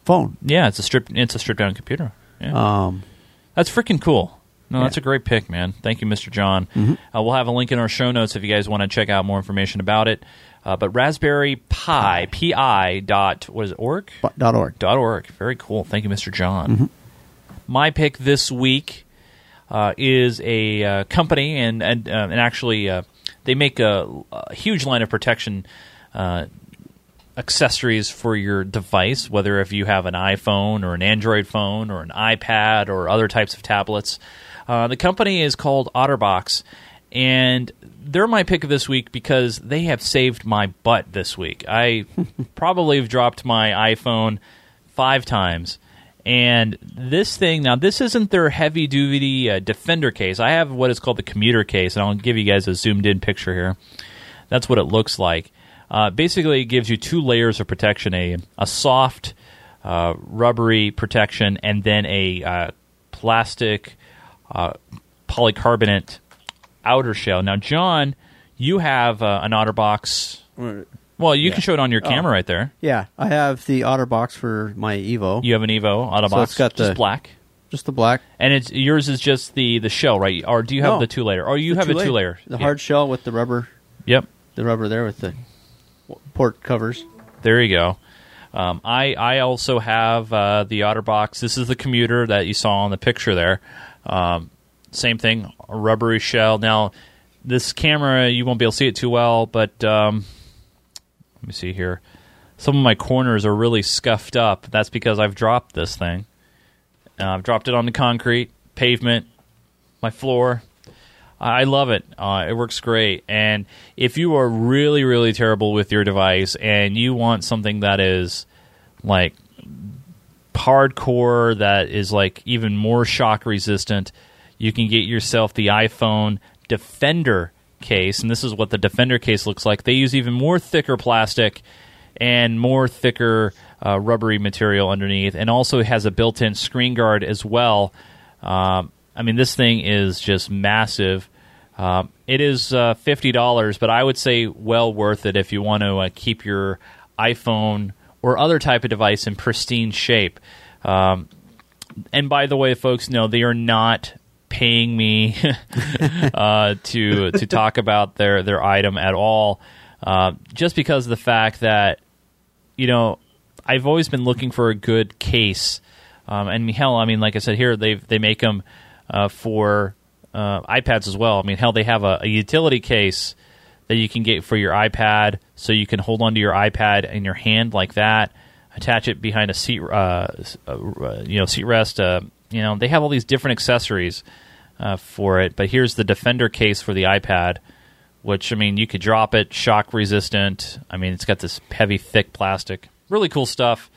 phone. Yeah, it's a strip. It's a stripped down computer. Yeah. Um, That's freaking cool. No, Yeah. that's a great pick, man. Thank you, Mr. John. Mhm. Uh, we'll have a link in our show notes if you guys want to check out more information about it. Uh, but Raspberry Pi, Pi dot what is it, org dot org dot org. Very cool. Thank you, Mr. John. Mhm. My pick this week uh, is a uh, company, and and uh, and actually uh, they make a, a huge line of protection. Uh, accessories for your device, whether if you have an iPhone or an Android phone or an iPad or other types of tablets. Uh, the company is called OtterBox, and they're my pick of this week because they have saved my butt this week. I probably have dropped my iPhone five times. And this thing, now, this isn't their heavy duty uh, Defender case. I have what is called the commuter case, and I'll give you guys a zoomed in picture here. That's what it looks like. Uh, basically, it gives you two layers of protection a, a soft, uh, rubbery protection, and then a uh, plastic uh, polycarbonate outer shell. Now, John, you have uh, an OtterBox. Well, you Yeah. can show it on your Oh. camera right there. Yeah, I have the OtterBox for my Evo. You have an Evo OtterBox, So it's got just the- black, just the black, and it's yours is just the the shell, right? Or do you have No. the two layer? Or you The have a two-layer. two layer? the Yeah. hard shell with the rubber. Yep. The rubber there with the port covers. There you go. Um, I I also have uh, the OtterBox. This is the commuter that you saw on the picture there. Um, same thing, rubbery shell. Now, this camera you won't be able to see it too well, but um, let me see here. Some of my corners are really scuffed up. That's because I've dropped this thing. Uh, I've dropped it on the concrete, pavement, my floor. I love it. Uh, it works great. And if you are really, really terrible with your device and you want something that is like hardcore, that is like even more shock resistant, you can get yourself the iPhone Defender case. And this is what the Defender case looks like. They use even more thicker plastic and more thicker uh, rubbery material underneath, and also has a built-in screen guard as well. Um, I mean, this thing is just massive. Um, it is uh, fifty dollars, but I would say well worth it if you want to uh, keep your iPhone or other type of device in pristine shape. Um, and by the way, folks, no, they are not paying me uh, to to talk about their their item at all. Uh, just because of the fact that you know I've always been looking for a good case, um, and hell, I mean, like I said here, they they make them uh, for uh, iPads as well. I mean, hell, they have a, a utility case that you can get for your iPad, so you can hold onto your iPad in your hand like that. Attach it behind a seat, uh, uh, you know, seat rest. Uh, you know, they have all these different accessories uh, for it. But here's the Defender case for the iPad, which I mean, you could drop it, shock resistant. I mean, it's got this heavy, thick plastic. Really cool stuff.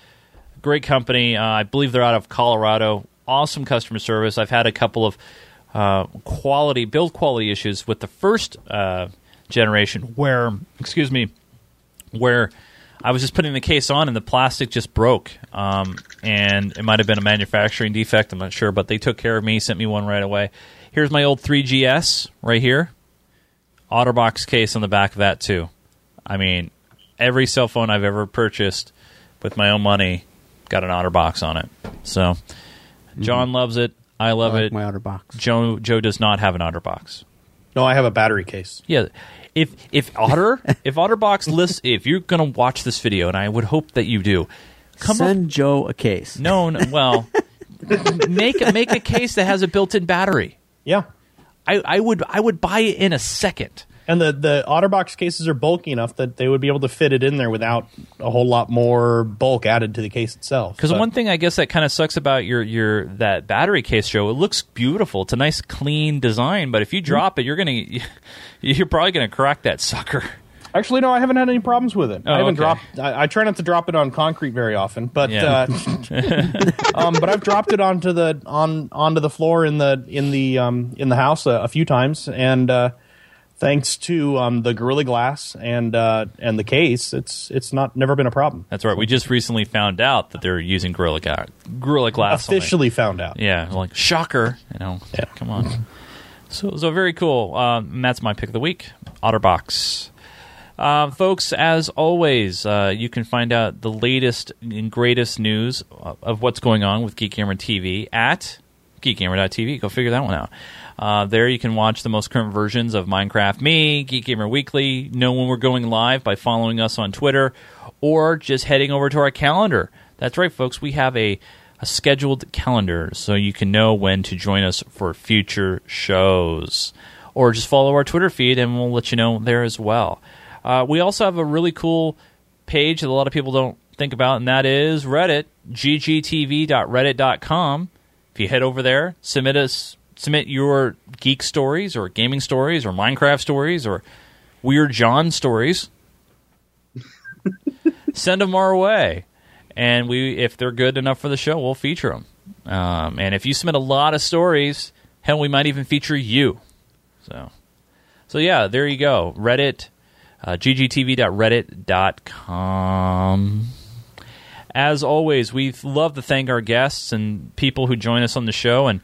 Great company. Uh, I believe they're out of Colorado. Awesome customer service. I've had a couple of uh, quality build quality issues with the first generation, where excuse me, where I was just putting the case on and the plastic just broke. Um, and it might have been a manufacturing defect. I'm not sure, but they took care of me, sent me one right away. Here's my old 3GS right here. OtterBox case on the back of that too. I mean, every cell phone I've ever purchased with my own money got an OtterBox on it. So John loves it. I love I like it. my OtterBox. Joe Joe does not have an OtterBox. No, I have a battery case. Yeah. If if Otter if OtterBox lists if you're gonna watch this video, and I would hope that you do, come Send Joe a case. No, no well, make make a case that has a built-in battery. Yeah, I, I would I would buy it in a second. And the the OtterBox cases are bulky enough that they would be able to fit it in there without a whole lot more bulk added to the case itself. Because one thing I guess that kind of sucks about your your that battery case, Joe, it looks beautiful. It's a nice clean design, but if you drop it, you're gonna you're probably gonna crack that sucker. Actually, no, I haven't had any problems with it. Oh, I haven't okay. dropped. I, I try not to drop it on concrete very often, but Yeah. uh, um, but I've dropped it onto the on onto the floor in the in the um, in the house a, a few times, and uh, thanks to um, the Gorilla Glass and uh, and the case, it's it's not never been a problem. That's right. We just recently found out that they're using Gorilla, Ga- Gorilla Glass. Officially found out. Yeah, like shocker. You know, come on. So, so very cool. Um, and that's my pick of the week, OtterBox. Um, folks, as always, uh, you can find out the latest and greatest news of of what's going on with Geek Gamer TV at geekgamer.tv. Go figure that one out. Uh, there you can watch the most current versions of Minecraft Me, Geek Gamer Weekly, know when we're going live by following us on Twitter or just heading over to our calendar. That's right, folks. We have a, a scheduled calendar so you can know when to join us for future shows. Or just follow our Twitter feed and we'll let you know there as well. Uh, we also have a really cool page that a lot of people don't think about, and that is Reddit, ggtv.reddit.com. If you head over there, submit us submit your geek stories or gaming stories or Minecraft stories or weird John stories, send them our way. And we, if they're good enough for the show, we'll feature them. Um, and if you submit a lot of stories, hell, we might even feature you. So, so yeah, there you go. Reddit, uh, ggtv.reddit.com. As always, we love to thank our guests and people who join us on the show. And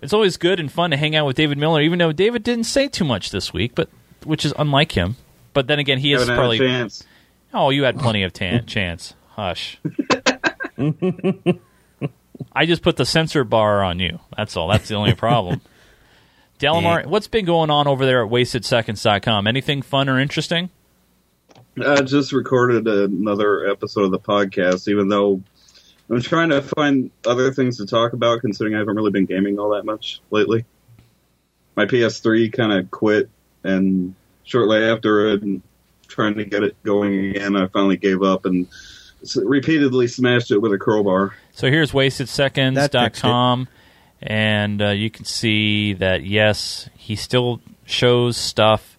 it's always good and fun to hang out with David Miller, even though David didn't say too much this week, but which is unlike him. But then again, he is Haven't probably. chance. Oh, you had plenty of tan- chance. Hush. I just put the censor bar on you. That's all. That's the only problem. Delamar, what's been going on over there at wastedseconds.com? Anything fun or interesting? I just recorded another episode of the podcast, even though I'm trying to find other things to talk about, considering I haven't really been gaming all that much lately. My PS3 kind of quit, and shortly after it, trying to get it going again, I finally gave up and repeatedly smashed it with a crowbar. So here's wastedseconds.com, and uh, you can see that, yes, he still shows stuff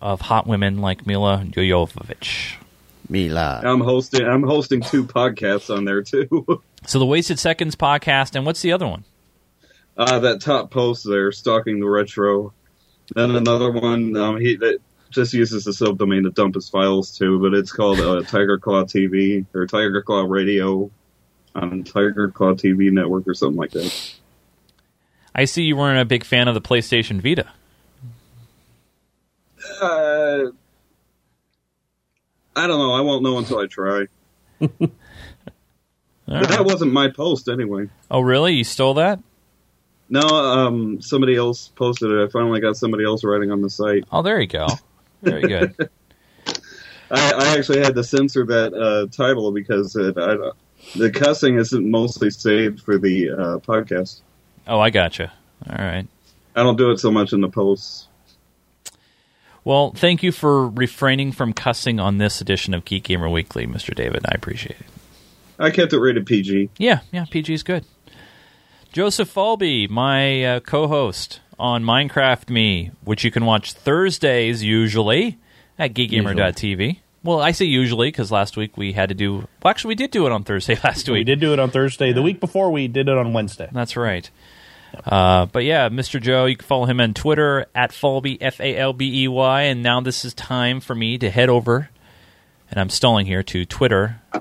of hot women like Milla Jovovich. Mila. I'm hosting. I'm hosting two podcasts on there too. So the Wasted Seconds podcast, and what's the other one? Uh, that top post there, stalking the retro. Then another one, um, he that just uses the subdomain to dump his files to, but it's called uh, Tiger Claw TV or Tiger Claw Radio on Tiger Claw TV network or something like that. I see you weren't a big fan of the PlayStation Vita. Uh, I don't know. I won't know until I try. but that wasn't my post anyway. Oh, really? You stole that? No, um, somebody else posted it. I finally got somebody else writing on the site. Oh, there you go. Very good. I, I actually had to censor that uh, title because it, I, the cussing isn't mostly saved for the uh, podcast. oh, I gotcha. All right. I don't do it so much in the posts. Well, thank you for refraining from cussing on this edition of Geek Gamer Weekly, Mr. David. I appreciate it. I kept it rated PG. Yeah, yeah, PG is good. Joseph Falbey, my uh, co-host on Minecraft Me, which you can watch Thursdays usually at geekgamer.tv. Well, I say usually because last week we had to do. Well, actually, we did do it on Thursday last week. We did do it on Thursday. The week before, we did it on Wednesday. That's right. Uh, but yeah, Mr. Joe, you can follow him on Twitter at Falbey F A L B E Y. And now this is time for me to head over, and I'm stalling here to Twitter.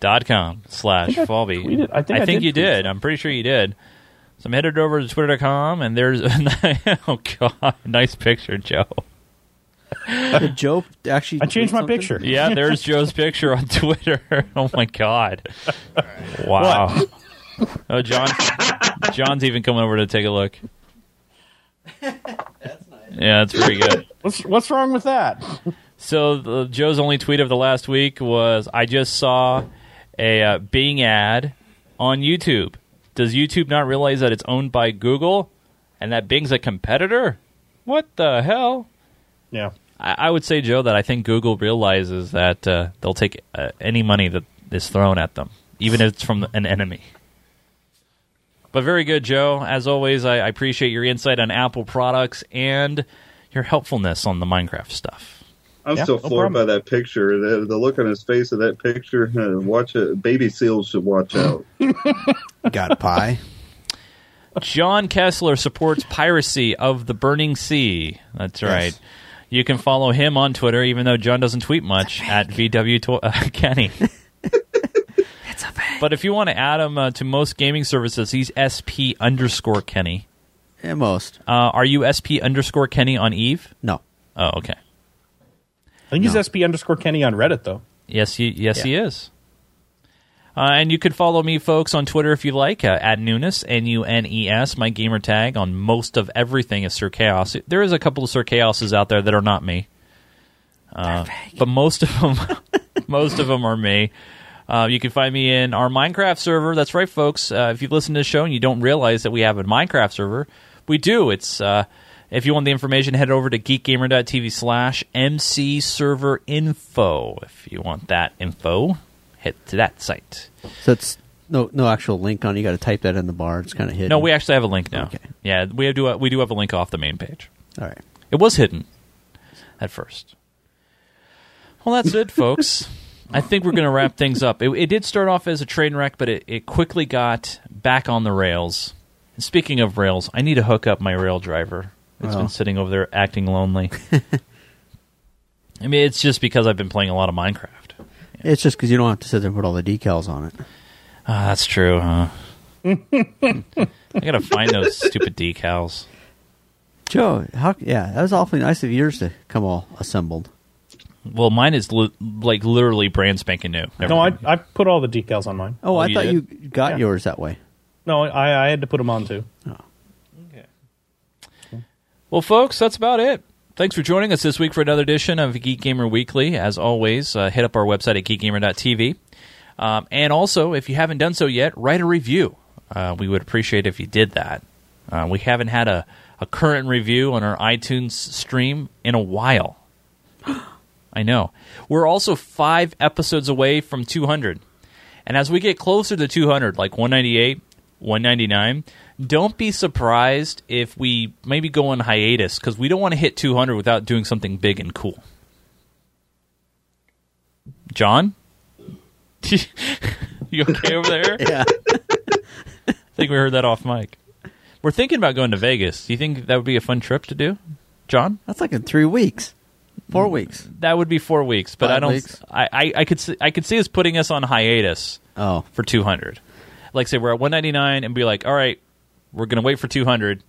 dot com slash Falbey. tweeted- I think I did you tweet did. I'm pretty sure you did. So I'm headed over to twitter.com and there's oh god, nice picture, Joe. Did Joe actually? I changed my something? picture. Yeah, there's Joe's picture on Twitter. Oh my god. Wow. Oh John John's even coming over to take a look. Yeah, that's pretty good. What's what's wrong with that? So the, Joe's only tweet of the last week was, "I just saw a uh, Bing ad on YouTube. Does YouTube not realize that it's owned by Google and that Bing's a competitor? What the hell?" Yeah. I, I would say, Joe, that I think Google realizes that uh, they'll take uh, any money that is thrown at them, even if it's from an enemy. But very good, Joe. As always, I, I appreciate your insight on Apple products and your helpfulness on the Minecraft stuff. I'm Yeah, still no floored problem. by that picture. The, the look on his face of that picture. Uh, watch it. Baby seals should watch out. Got pie. John Kessler supports piracy of the Burning Sea. That's right. You can follow him on Twitter, even though John doesn't tweet much, at VW to- uh, Kenny. But if you want to add him uh, to most gaming services, he's SP underscore Kenny. At most. Uh, are you SP underscore Kenny on Eve? No. Oh, okay. I think he's SP underscore Kenny on Reddit though. Yes, he, yes, he is. Uh, and you could follow me, folks, on Twitter if you like, uh, at Nunes, N U N E S. My gamer tag on most of everything is Sir Chaos. There is a couple of Sir Chaoses out there that are not me, uh, but most of them, most of them are me. Uh, you can find me in our Minecraft server. That's right, folks. Uh, if you've listened to the show and you don't realize that we have a Minecraft server, we do. It's uh, if you want the information, head over to geekgamer.tv slash MC server info. If you want that info, hit to that site. So it's no no actual link on. it. You got to type that in the bar. It's kind of hidden. No, we actually have a link now. Okay. Yeah, we do. We do have a link off the main page. All right. It was hidden at first. Well, that's it, folks. I think we're going to wrap things up. It, it did start off as a train wreck, but it, it quickly got back on the rails. And speaking of rails, I need to hook up my rail driver. It's Oh. been sitting over there acting lonely. I mean, it's just because I've been playing a lot of Minecraft. It's just because you don't have to sit there and put all the decals on it. Ah, that's true, huh? I gotta find those stupid decals. Joe, how? Yeah, that was awfully nice of yours to come all assembled. Well, mine is li- like literally brand spanking new. No, I I put all the decals on mine. Oh, I you thought did? you got Yeah. yours that way. No, I I had to put them on too. Okay. Well, folks, that's about it. Thanks for joining us this week for another edition of Geek Gamer Weekly. As always, uh, hit up our website at geekgamer.tv. Um, and also, if you haven't done so yet, write a review. Uh, we would appreciate if you did that. Uh, we haven't had a, a current review on our iTunes stream in a while. I know. We're also five episodes away from 200. And as we get closer to 200, like 198, 199, don't be surprised if we maybe go on hiatus because we don't want to hit 200 without doing something big and cool. John? you okay over there? Yeah. I think we heard that off mic. We're thinking about going to Vegas. Do you think that would be a fun trip to do, John? That's like in three weeks, four weeks. That would be four weeks, but I don't. weeks? I, I, I could see, I could see us putting us on hiatus Oh, for 200. Like say we're at 199 and be like, all right, we're gonna wait for 200,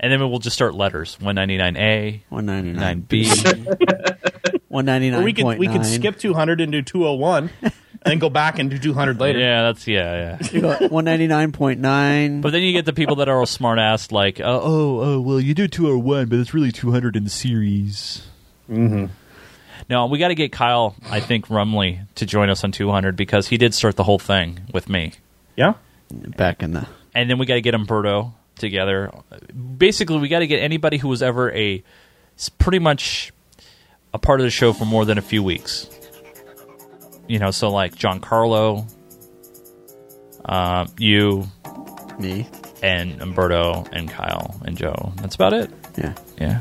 and then we'll just start letters 199A, one ninety nine 9B. one ninety Or nine. we could we could skip 200 and do 201, and then go back and do 200 later. yeah, that's yeah, yeah. one ninety nine point nine. But then you get the people that are all smart ass, like, uh, oh, oh, well, you do 201, but it's really 200 in the series. Mm-hmm. No, we got to get Kyle, I think, Rumley to join us on 200 because he did start the whole thing with me. Yeah. back in the And then we got to get Umberto together. Basically, we got to get anybody who was ever a. pretty much a part of the show for more than a few weeks. You know, so like John Carlo, uh, you, me. and Umberto and Kyle and Joe. That's about it. Yeah. Yeah.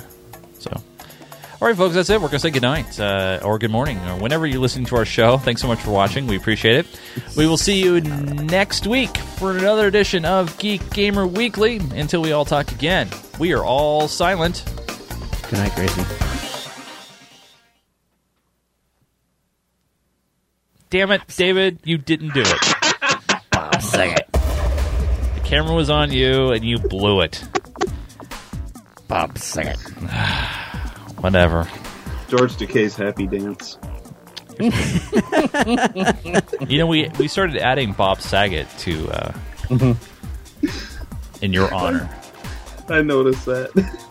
So, all right, folks, that's it. We're gonna say goodnight uh, or good morning or whenever you're listening to our show. Thanks so much for watching. We appreciate it. We will see you next week for another edition of Geek Gamer Weekly. Until we all talk again, we are all silent. Good night, Gracie. Damn it, David, you didn't do it. Sing it. The camera was on you and you blew it. Bob, sing it. Whatever. George Takei's Happy Dance. You know, we we started adding Bob Saget to uh, in your honor. I noticed that.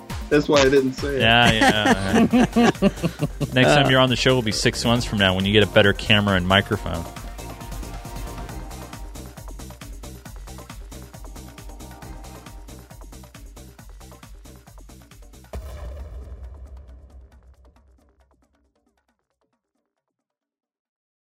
That's why I didn't say it. Yeah, yeah. Next time you're on the show will be six months from now when you get a better camera and microphone.